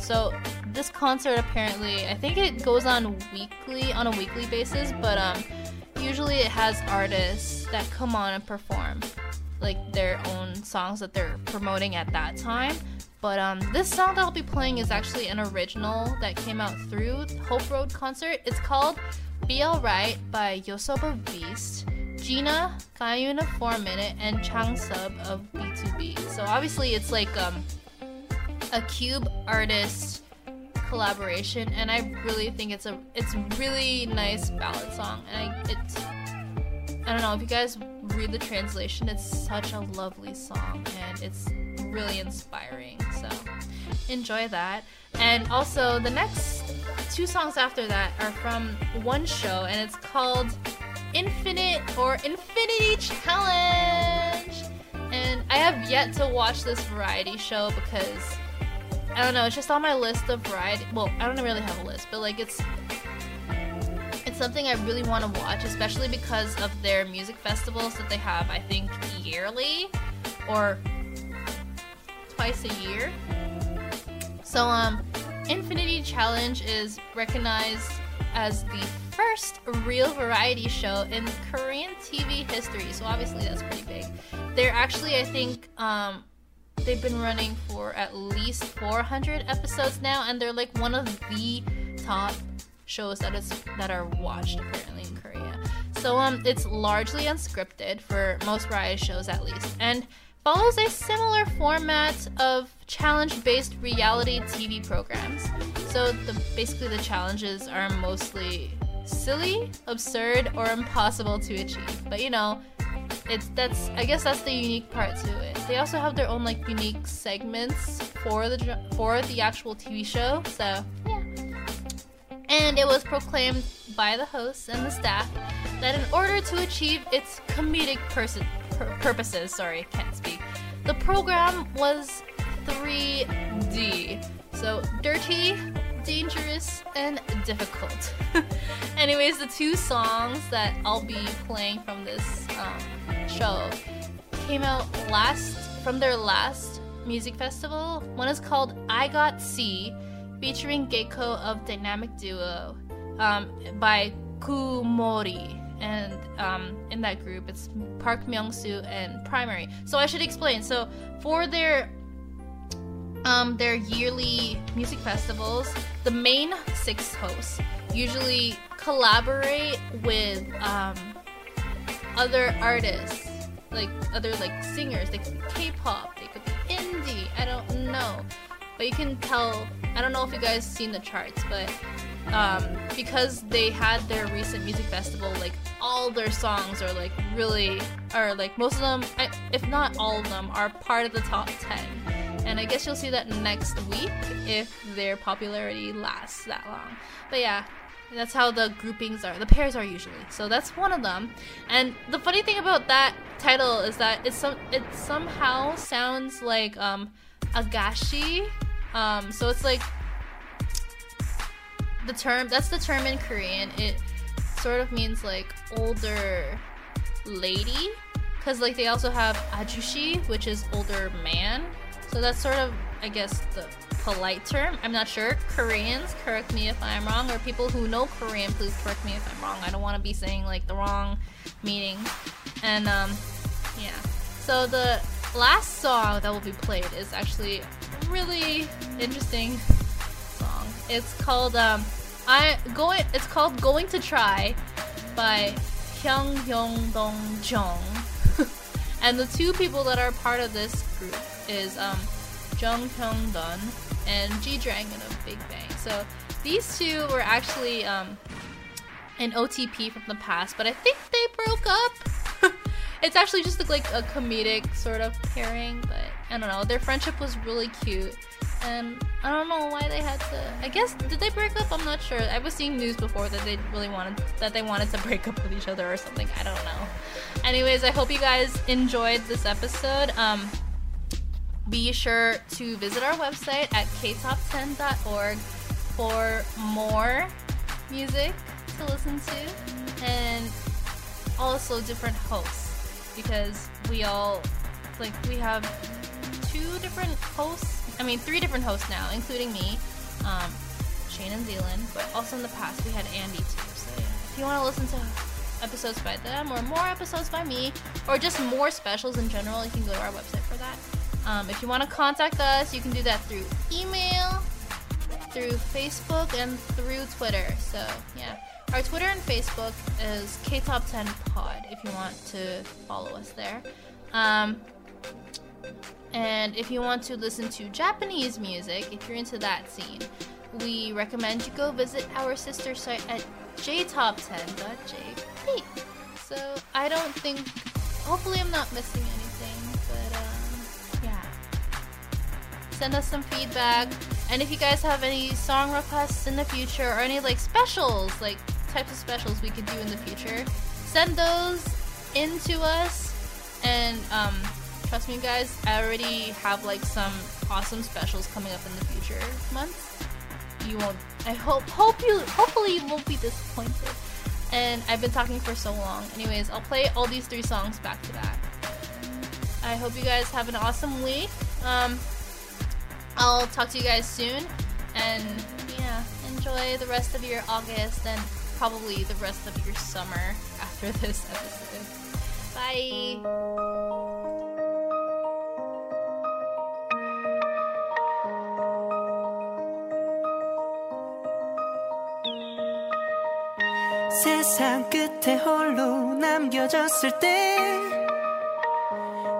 [SPEAKER 1] So this concert apparently, I think it goes on weekly on a weekly basis, but um usually it has artists that come on and perform like their own songs that they're promoting at that time. But um, this song that I'll be playing is actually an original that came out through Hope Road concert. It's called "Be Alright" by Yoseob of Beast, Gina, Gayoon of 4 Minute, and Chang Sub of BTOB. So obviously it's like um, a Cube artist collaboration, and I really think it's a it's really nice ballad song, and I it's I don't know if you guys read the translation, it's such a lovely song and it's really inspiring. So enjoy that. And also, the next two songs after that are from one show and it's called Infinite or Infinity Challenge. And I have yet to watch this variety show because I don't know, it's just on my list of variety. Well, I don't really have a list, but like it's it's something I really want to watch, especially because of their music festivals that they have, I think, yearly or twice a year. So, um, Infinity Challenge is recognized as the first real variety show in Korean TV history. So, obviously, that's pretty big. They're actually, I think, um, they've been running for at least 400 episodes now, and they're like one of the top shows that is that are watched apparently in Korea. So um, it's largely unscripted for most variety shows at least, and follows a similar format of challenge-based reality TV programs. So the basically the challenges are mostly silly, absurd, or impossible to achieve. But you know, it's that's I guess that's the unique part to it. They also have their own like unique segments for the for the actual TV show. So yeah. And it was proclaimed by the hosts and the staff that in order to achieve its comedic pers- pur- purposes, sorry, can't speak, the program was 3D. So dirty, dangerous, and difficult. [LAUGHS] Anyways, the two songs that I'll be playing from this um, show came out last from their last music festival. One is called I Got C, featuring Gaeko of Dynamic Duo um, by Geomeori. And um, in that group, it's Park Myung-soo and Primary. So I should explain. So for their um, their yearly music festivals, the main six hosts usually collaborate with um, other artists, like other like singers. They could be K-pop, they could be indie. I don't know, but you can tell. I don't know if you guys seen the charts, but um, because they had their recent music festival, like all their songs are like really, are like most of them, if not all of them, are part of the top ten. And I guess you'll see that next week if their popularity lasts that long. But yeah, that's how the groupings are. The pairs are usually. So that's one of them. And the funny thing about that title is that it's some it somehow sounds like um agashi. Um so it's like the term that's the term in Korean. It sort of means like older lady cuz like they also have ajushi which is older man. So that's sort of I guess the polite term. I'm not sure. Koreans, correct me if I'm wrong, or people who know Korean, please correct me if I'm wrong. I don't want to be saying like the wrong meaning. And um, yeah. So the last song that will be played is actually a really interesting song. It's called um, I going. It's called "Going to Try" by Hyung Yong Don Jong. [LAUGHS] and the two people that are part of this group is um, Jung Hyung Don and G Dragon of Big Bang. So these two were actually um, an OTP from the past, but I think they broke up. [LAUGHS] it's actually just like a comedic sort of pairing, but I don't know. Their friendship was really cute, and I don't know why they had to. I guess did they break up? I'm not sure. I was seeing news before that they really wanted that they wanted to [LAUGHS] break up with each other or something. I don't know. Anyways, I hope you guys enjoyed this episode. Um, be sure to visit our website at ktop10.org for more music to listen to, and also different hosts because we all like we have two different hosts. I mean, three different hosts now, including me, um, Shane and Zealand. But also in the past, we had Andy too. So yeah, if you want to listen to episodes by them or more episodes by me or just more specials in general, you can go to our website for that. Um, if you want to contact us, you can do that through email, through Facebook, and through Twitter. So yeah, our Twitter and Facebook is KTop10Pod if you want to follow us there. Um, and if you want to listen to Japanese music, if you're into that scene, we recommend you go visit our sister site at jtop10.jp. So I don't think, hopefully, I'm not missing anything, Send us some feedback, and if you guys have any song requests in the future or any like specials, like types of specials we could do in the future, send those in to us, and um, trust me, guys, I already have like some awesome specials coming up in the future months you won't I hope hope you hopefully you won't be disappointed. And I've been talking for so long. Anyways, I'll play all these three songs back to back. I hope you guys have an awesome week. Um I'll talk to you guys soon and yeah, enjoy the rest of your August and probably the rest of your summer [LAUGHS] after this episode. Bye.
[SPEAKER 7] 세상 끝에 홀로 남겨졌을 때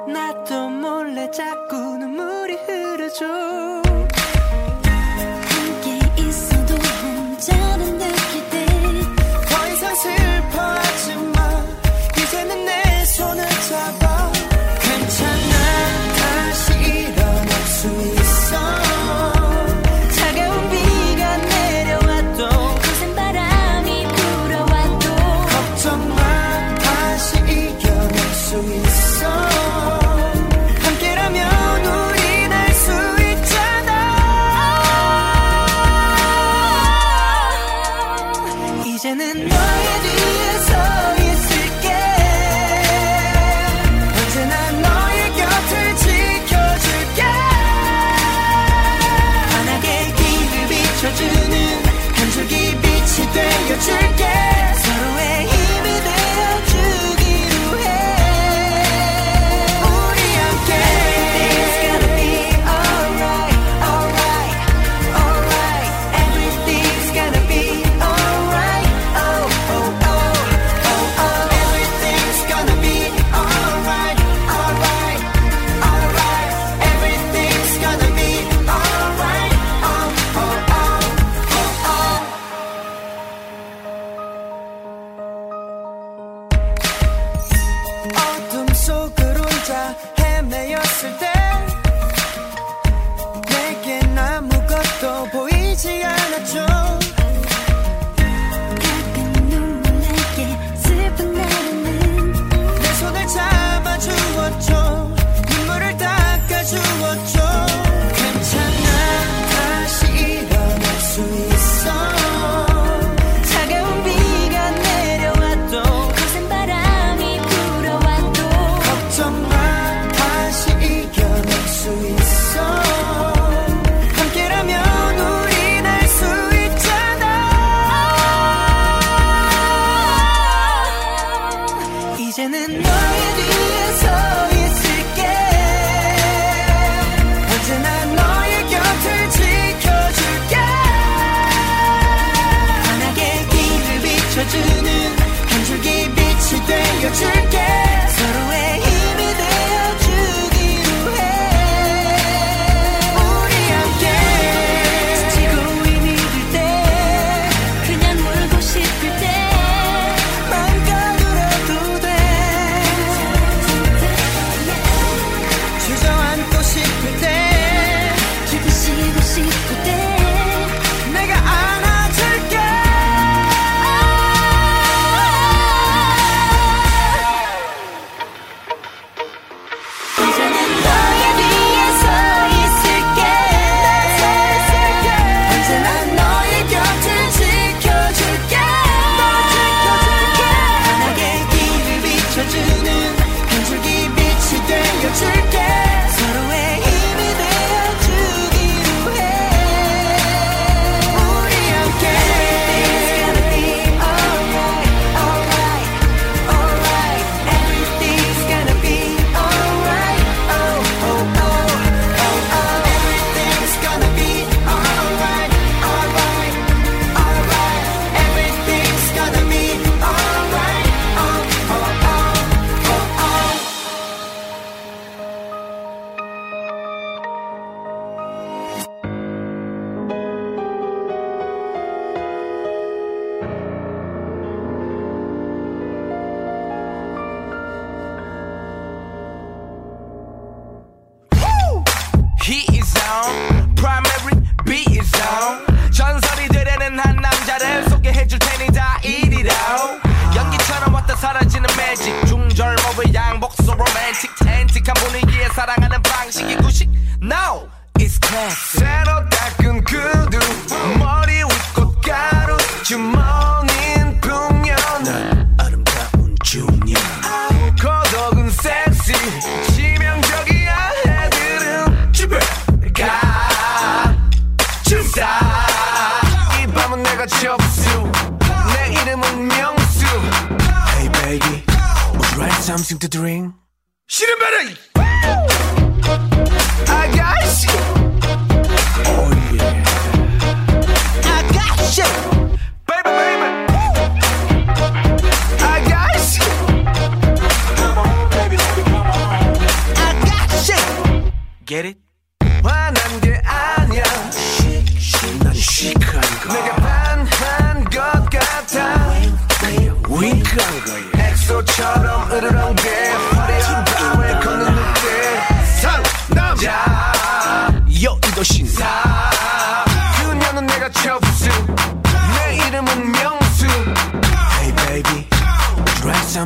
[SPEAKER 7] 나도 몰래 자꾸 눈물이 흐르죠.
[SPEAKER 2] 함께 있어도 혼자는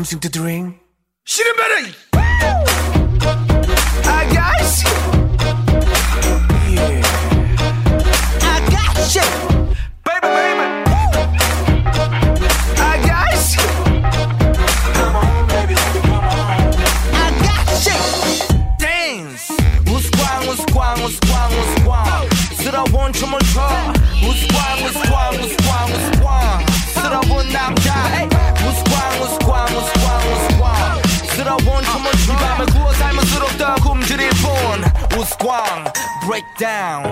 [SPEAKER 10] something to drink? Shirin Bey! Hi guys! 광 breakdown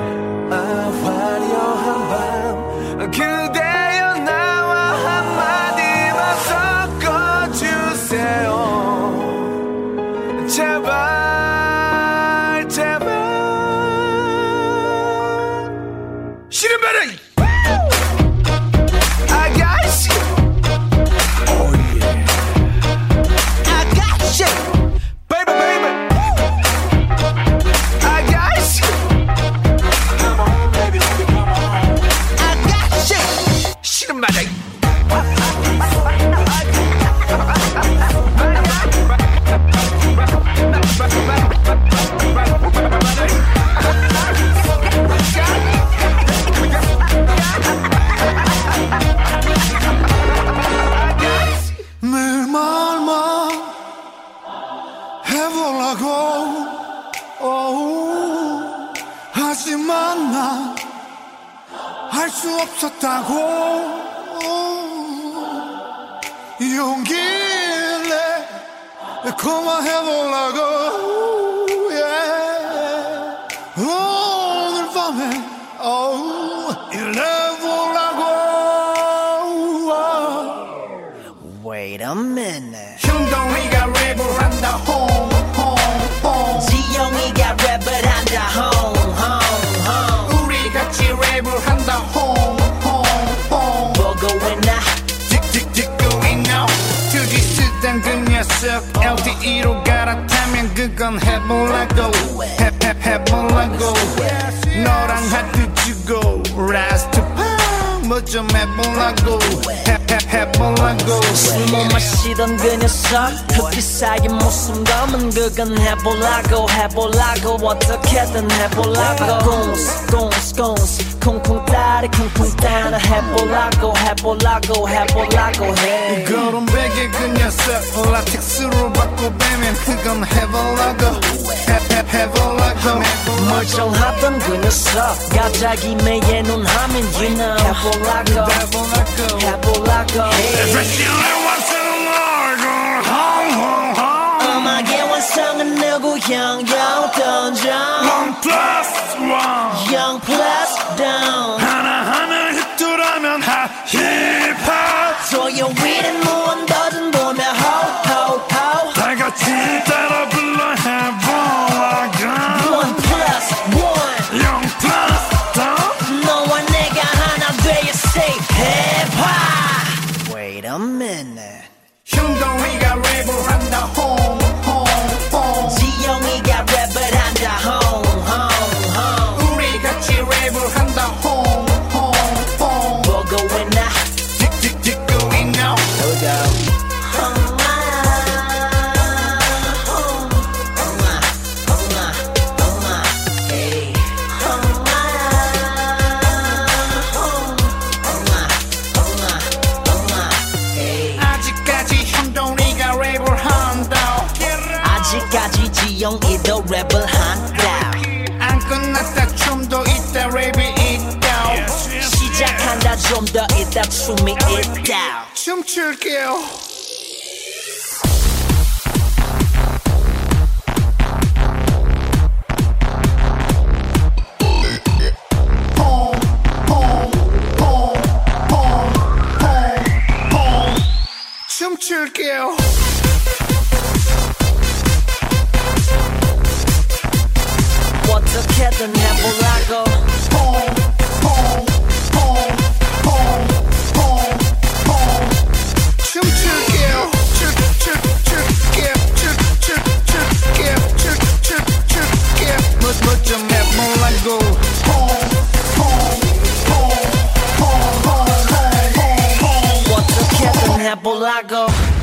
[SPEAKER 12] 过 뒤로 갈아타면 그건 해보라고 해, 해, 너랑 하트 주고 라스트 뭐좀 해보라고 해, 해,
[SPEAKER 5] 술못 마시던 그 녀석 그 기사의 모습 담은 그건 해보라고 해보라고 어떻게든 해보라고 꽁스 꽁스 꽁스 쿵쿵 따리 쿵쿵 따라 해보라고 해보라고 해보라고 해
[SPEAKER 12] 이걸음 베개 그 녀석 라트 수로 받고 빼면 그건 해볼라고 plus
[SPEAKER 5] 다
[SPEAKER 13] 춤이 있다 춤출게요 춤출게요
[SPEAKER 12] 어떻게든 해보라고 put go home, Apple I go?